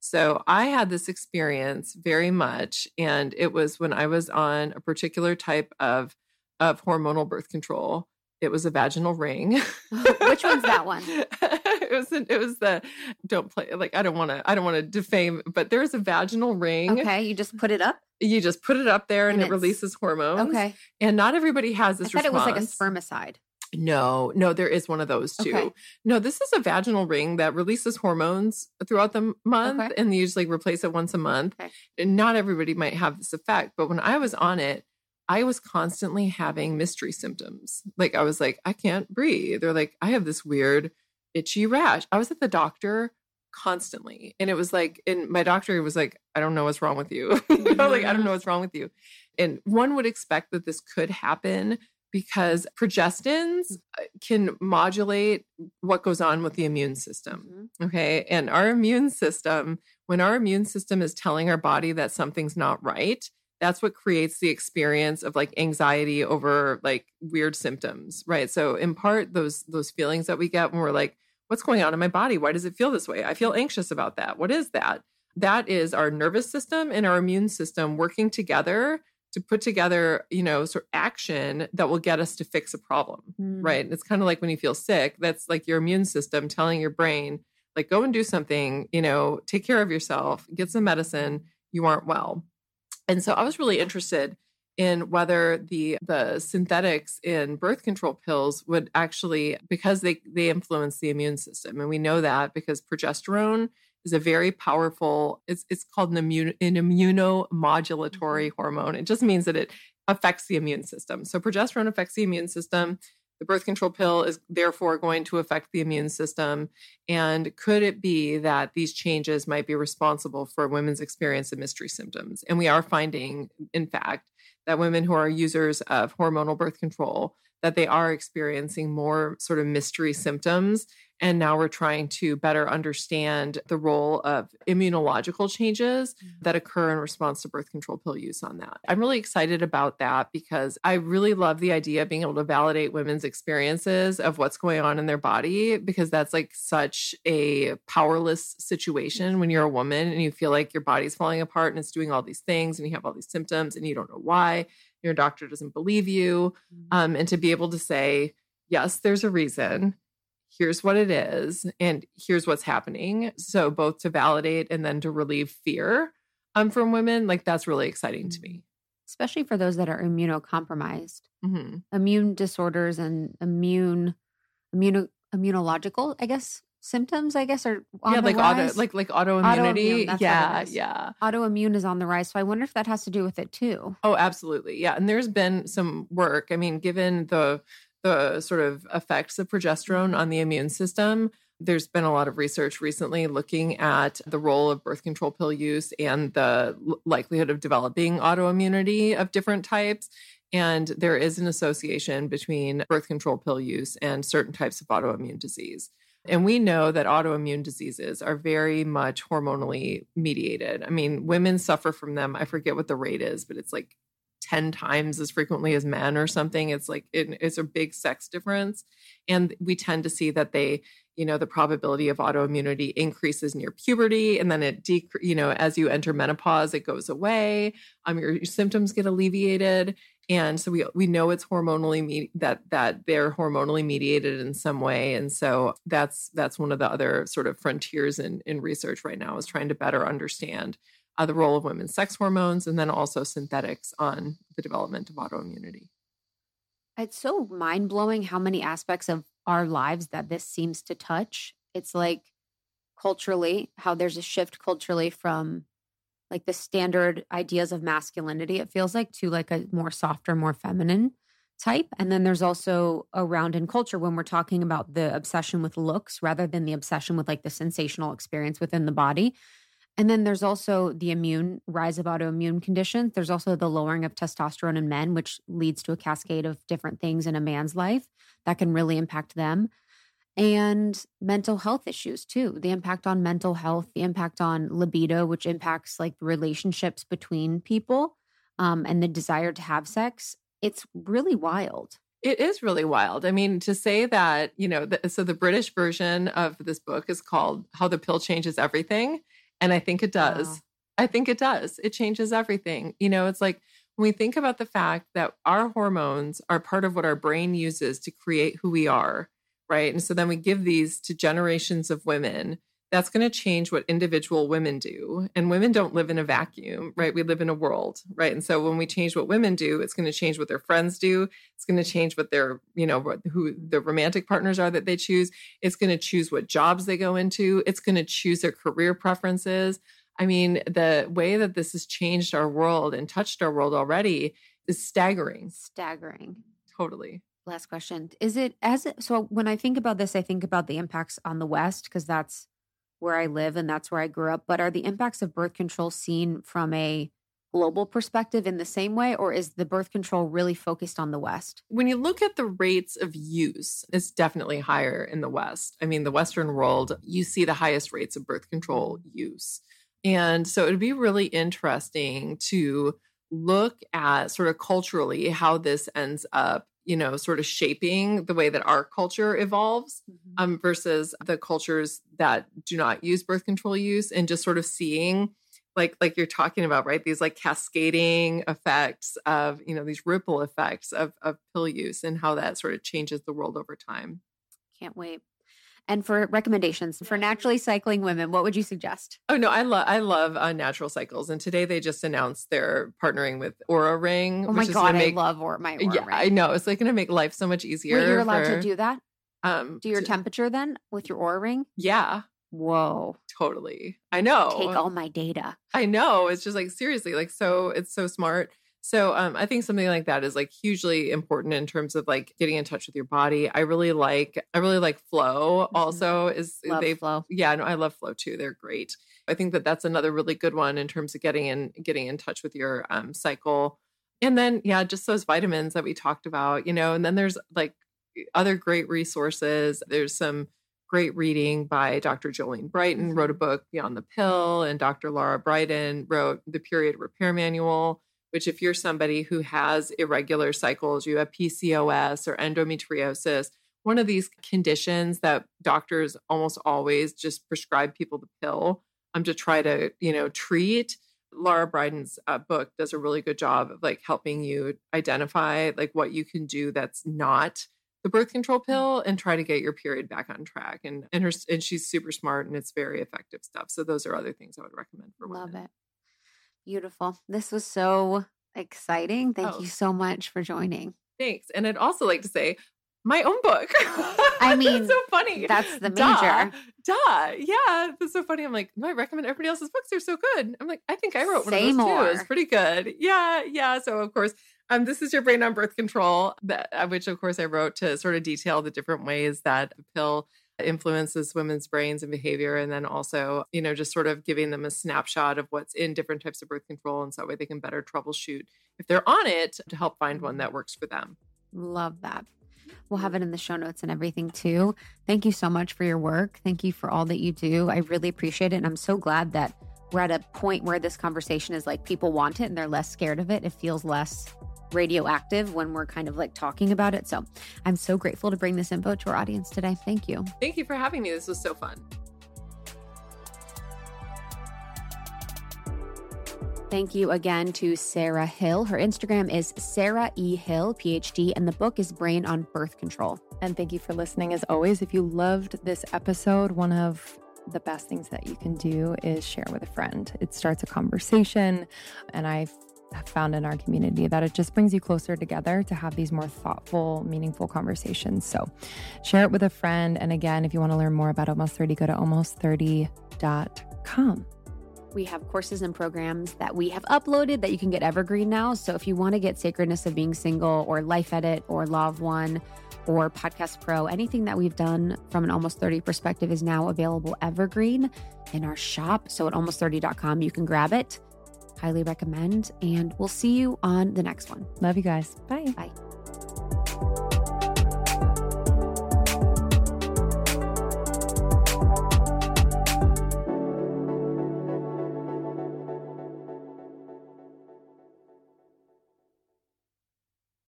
So I had this experience very much, and it was when I was on a particular type of of hormonal birth control. It was a vaginal ring. *laughs* Which one's that one? *laughs* it was it was the don't play like I don't want to I don't want to defame, but there's a vaginal ring. Okay, you just put it up. You just put it up there and, And it releases hormones. Okay, And not everybody has this. I thought it was like a spermicide. No, no, there is one of those too. Okay. No, this is a vaginal ring that releases hormones throughout the month, Okay. and you just like replace it once a month. Okay. And not everybody might have this effect, but when I was on it, I was constantly having mystery symptoms. Like I was like, I can't breathe. They're like, I have this weird itchy rash. I was at the doctor constantly, and it was like, and my doctor was like, I don't know what's wrong with you. *laughs* you know, like I don't know what's wrong with you. And one would expect that this could happen because progestins uh, can modulate what goes on with the immune system. Mhm. Okay. And our immune system, when our immune system is telling our body that something's not right, that's what creates the experience of like anxiety over like weird symptoms, right? So in part those those feelings that we get when we're like what's going on in my body? Why does it feel this way? I feel anxious about that. What is that? That is our nervous system and our immune system working together to put together, you know, sort of action that will get us to fix a problem Mm. right? It's kind of like when you feel sick, that's like your immune system telling your brain, like, go and do something, you know, take care of yourself, get some medicine, you aren't well. And so I was really interested in whether the the synthetics in birth control pills would actually because they they influence the immune system and we know that because progesterone is a very powerful it's it's called an immune an immunomodulatory mm-hmm. hormone. It just means that it affects the immune system. So progesterone affects the immune system the birth control pill is therefore going to affect the immune system. And could it be that these changes might be responsible for women's experience of mystery symptoms? And we are finding, in fact, that women who are users of hormonal birth control that they are experiencing more sort of mystery symptoms and now we're trying to better understand the role of immunological changes that occur in response to birth control pill use on that. I'm really excited about that because I really love the idea of being able to validate women's experiences of what's going on in their body because that's like such a powerless situation when you're a woman and you feel like your body's falling apart and it's doing all these things and you have all these symptoms and you don't know why. Your doctor doesn't believe you. Um, and to be able to say, yes, there's a reason here's what it is and here's what's happening so both to validate and then to relieve fear um, from women like that's really exciting to me especially for those that are immunocompromised. Mhm. Immune disorders and immune immuno, immunological, I guess, symptoms, I guess, are on yeah the like auto like like autoimmunity Autoimmune, that's what it yeah yeah autoimmune is on the rise. So I wonder if that has to do with it too. Oh, absolutely. Yeah. And there's been some work. I mean, given the the sort of effects of progesterone on the immune system, there's been a lot of research recently looking at the role of birth control pill use and the likelihood of developing autoimmunity of different types. And there is an association between birth control pill use and certain types of autoimmune disease. And we know that autoimmune diseases are very much hormonally mediated. I mean, women suffer from them. I forget what the rate is, but it's like 10 times as frequently as men or something. It's like it, it's a big sex difference. And we tend to see that they, you know, the probability of autoimmunity increases near puberty and then it dec- you know, as you enter menopause, it goes away. Um, your, your symptoms get alleviated. And so we we know it's hormonally me- that that they're hormonally mediated in some way. And so that's that's one of the other sort of frontiers in in research right now is trying to better understand uh, the role of women's sex hormones and then also synthetics on the development of autoimmunity. It's so mind blowing how many aspects of our lives that this seems to touch. It's like culturally, how there's a shift culturally from like the standard ideas of masculinity, it feels like, to like a more softer, more feminine type. And then there's also around in culture when we're talking about the obsession with looks rather than the obsession with like the sensational experience within the body. And then there's also the immune rise of autoimmune conditions. There's also the lowering of testosterone in men, which leads to a cascade of different things in a man's life that can really impact them. And mental health issues too. The impact on mental health, the impact on libido, which impacts like relationships between people um, and the desire to have sex. It's really wild. It is really wild. I mean, to say that, you know, the, so the British version of this book is called How the Pill Changes Everything. And I think it does. Wow. I think it does. It changes everything. You know, it's like when we think about the fact that our hormones are part of what our brain uses to create who we are, right? And so then we give these to generations of women that's going to change what individual women do. And women don't live in a vacuum, right? We live in a world, right? And so when we change what women do, it's going to change what their friends do. It's going to change what their, you know, who the romantic partners are that they choose. It's going to choose what jobs they go into. It's going to choose their career preferences. I mean, the way that this has changed our world and touched our world already is staggering. Staggering. Totally. Last question. Is it as it, so when I think about this, I think about the impacts on the West because that's where I live and that's where I grew up. But are the impacts of birth control seen from a global perspective in the same way, or is the birth control really focused on the West? When you look at the rates of use, it's definitely higher in the West. I mean, the Western world, you see the highest rates of birth control use. And so it'd be really interesting to look at sort of culturally how this ends up you know sort of shaping the way that our culture evolves mm-hmm. um, versus the cultures that do not use birth control use and just sort of seeing like like you're talking about right? These like cascading effects of you know these ripple effects of of pill use and how that sort of changes the world over time. Can't wait and for recommendations for naturally cycling women, what would you suggest? Oh no, I love I love uh, natural cycles, and today they just announced they're partnering with Oura Ring. Oh my god, make, I love or my Oura yeah, Ring. I know it's like going to make life so much easier. Wait, you're allowed for, to do that. Um, do your to, temperature then with your Oura Ring? Yeah. Whoa. Totally. I know. Take all my data. I know. It's just like seriously, like so. It's so smart. So um, I think something like that is like hugely important in terms of like getting in touch with your body. I really like I really like Flo. Mm-hmm. Also, is love they Flo? Yeah, no, I love Flo too. They're great. I think that that's another really good one in terms of getting in getting in touch with your um, cycle. And then yeah, just those vitamins that we talked about, you know. And then there's like other great resources. There's some great reading by Dr. Jolene Brighten wrote a mm-hmm. book Beyond the Pill, and Dr. Lara Briden wrote The Period Repair Manual which if you're somebody who has irregular cycles, you have PCOS or endometriosis, one of these conditions that doctors almost always just prescribe people the pill um, to try to, you know, treat. Lara Briden's uh, book does a really good job of like helping you identify like what you can do that's not the birth control mm. pill and try to get your period back on track. And and her and she's super smart and it's very effective stuff. So those are other things I would recommend for women. Love it. Beautiful. This was so exciting. Thank oh. you so much for joining. Thanks. And I'd also like to say my own book. I *laughs* mean, so funny. That's the major. Duh. Duh. Yeah. That's so funny. I'm like, no, I recommend everybody else's books. They're so good. I'm like, I think I wrote Say one of those more. too. It's pretty good. Yeah. Yeah. So of course, um, this is your brain on birth control, that, uh, which of course I wrote to sort of detail the different ways that the pill influences women's brains and behavior and then also you know just sort of giving them a snapshot of what's in different types of birth control and so that way they can better troubleshoot if they're on it to help find one that works for them. Love that. We'll have it in the show notes and everything too. Thank you so much for your work. Thank you for all that you do. I really appreciate it and i'm so glad that we're at a point where this conversation is like people want it and they're less scared of it. It feels less radioactive when we're kind of like talking about it. So I'm so grateful to bring this info to our audience today. Thank you. Thank you for having me. This was so fun. Thank you again to Sarah Hill. Her Instagram is Sarah E. Hill, PhD, and the book is Brain on Birth Control. And thank you for listening. As always, if you loved this episode, one of the best things that you can do is share with a friend. It starts a conversation, and I have found in our community that it just brings you closer together to have these more thoughtful, meaningful conversations. So share it with a friend. And again, if you want to learn more about Almost 30, go to almost30.com. We have courses and programs that we have uploaded that you can get evergreen now. So if you want to get Sacredness of Being Single or Life Edit or Law of One or Podcast Pro, anything that we've done from an almost 30 perspective is now available evergreen in our shop. So at almost30.com, you can grab it highly recommend. And we'll see you on the next one. Love you guys. Bye. Bye.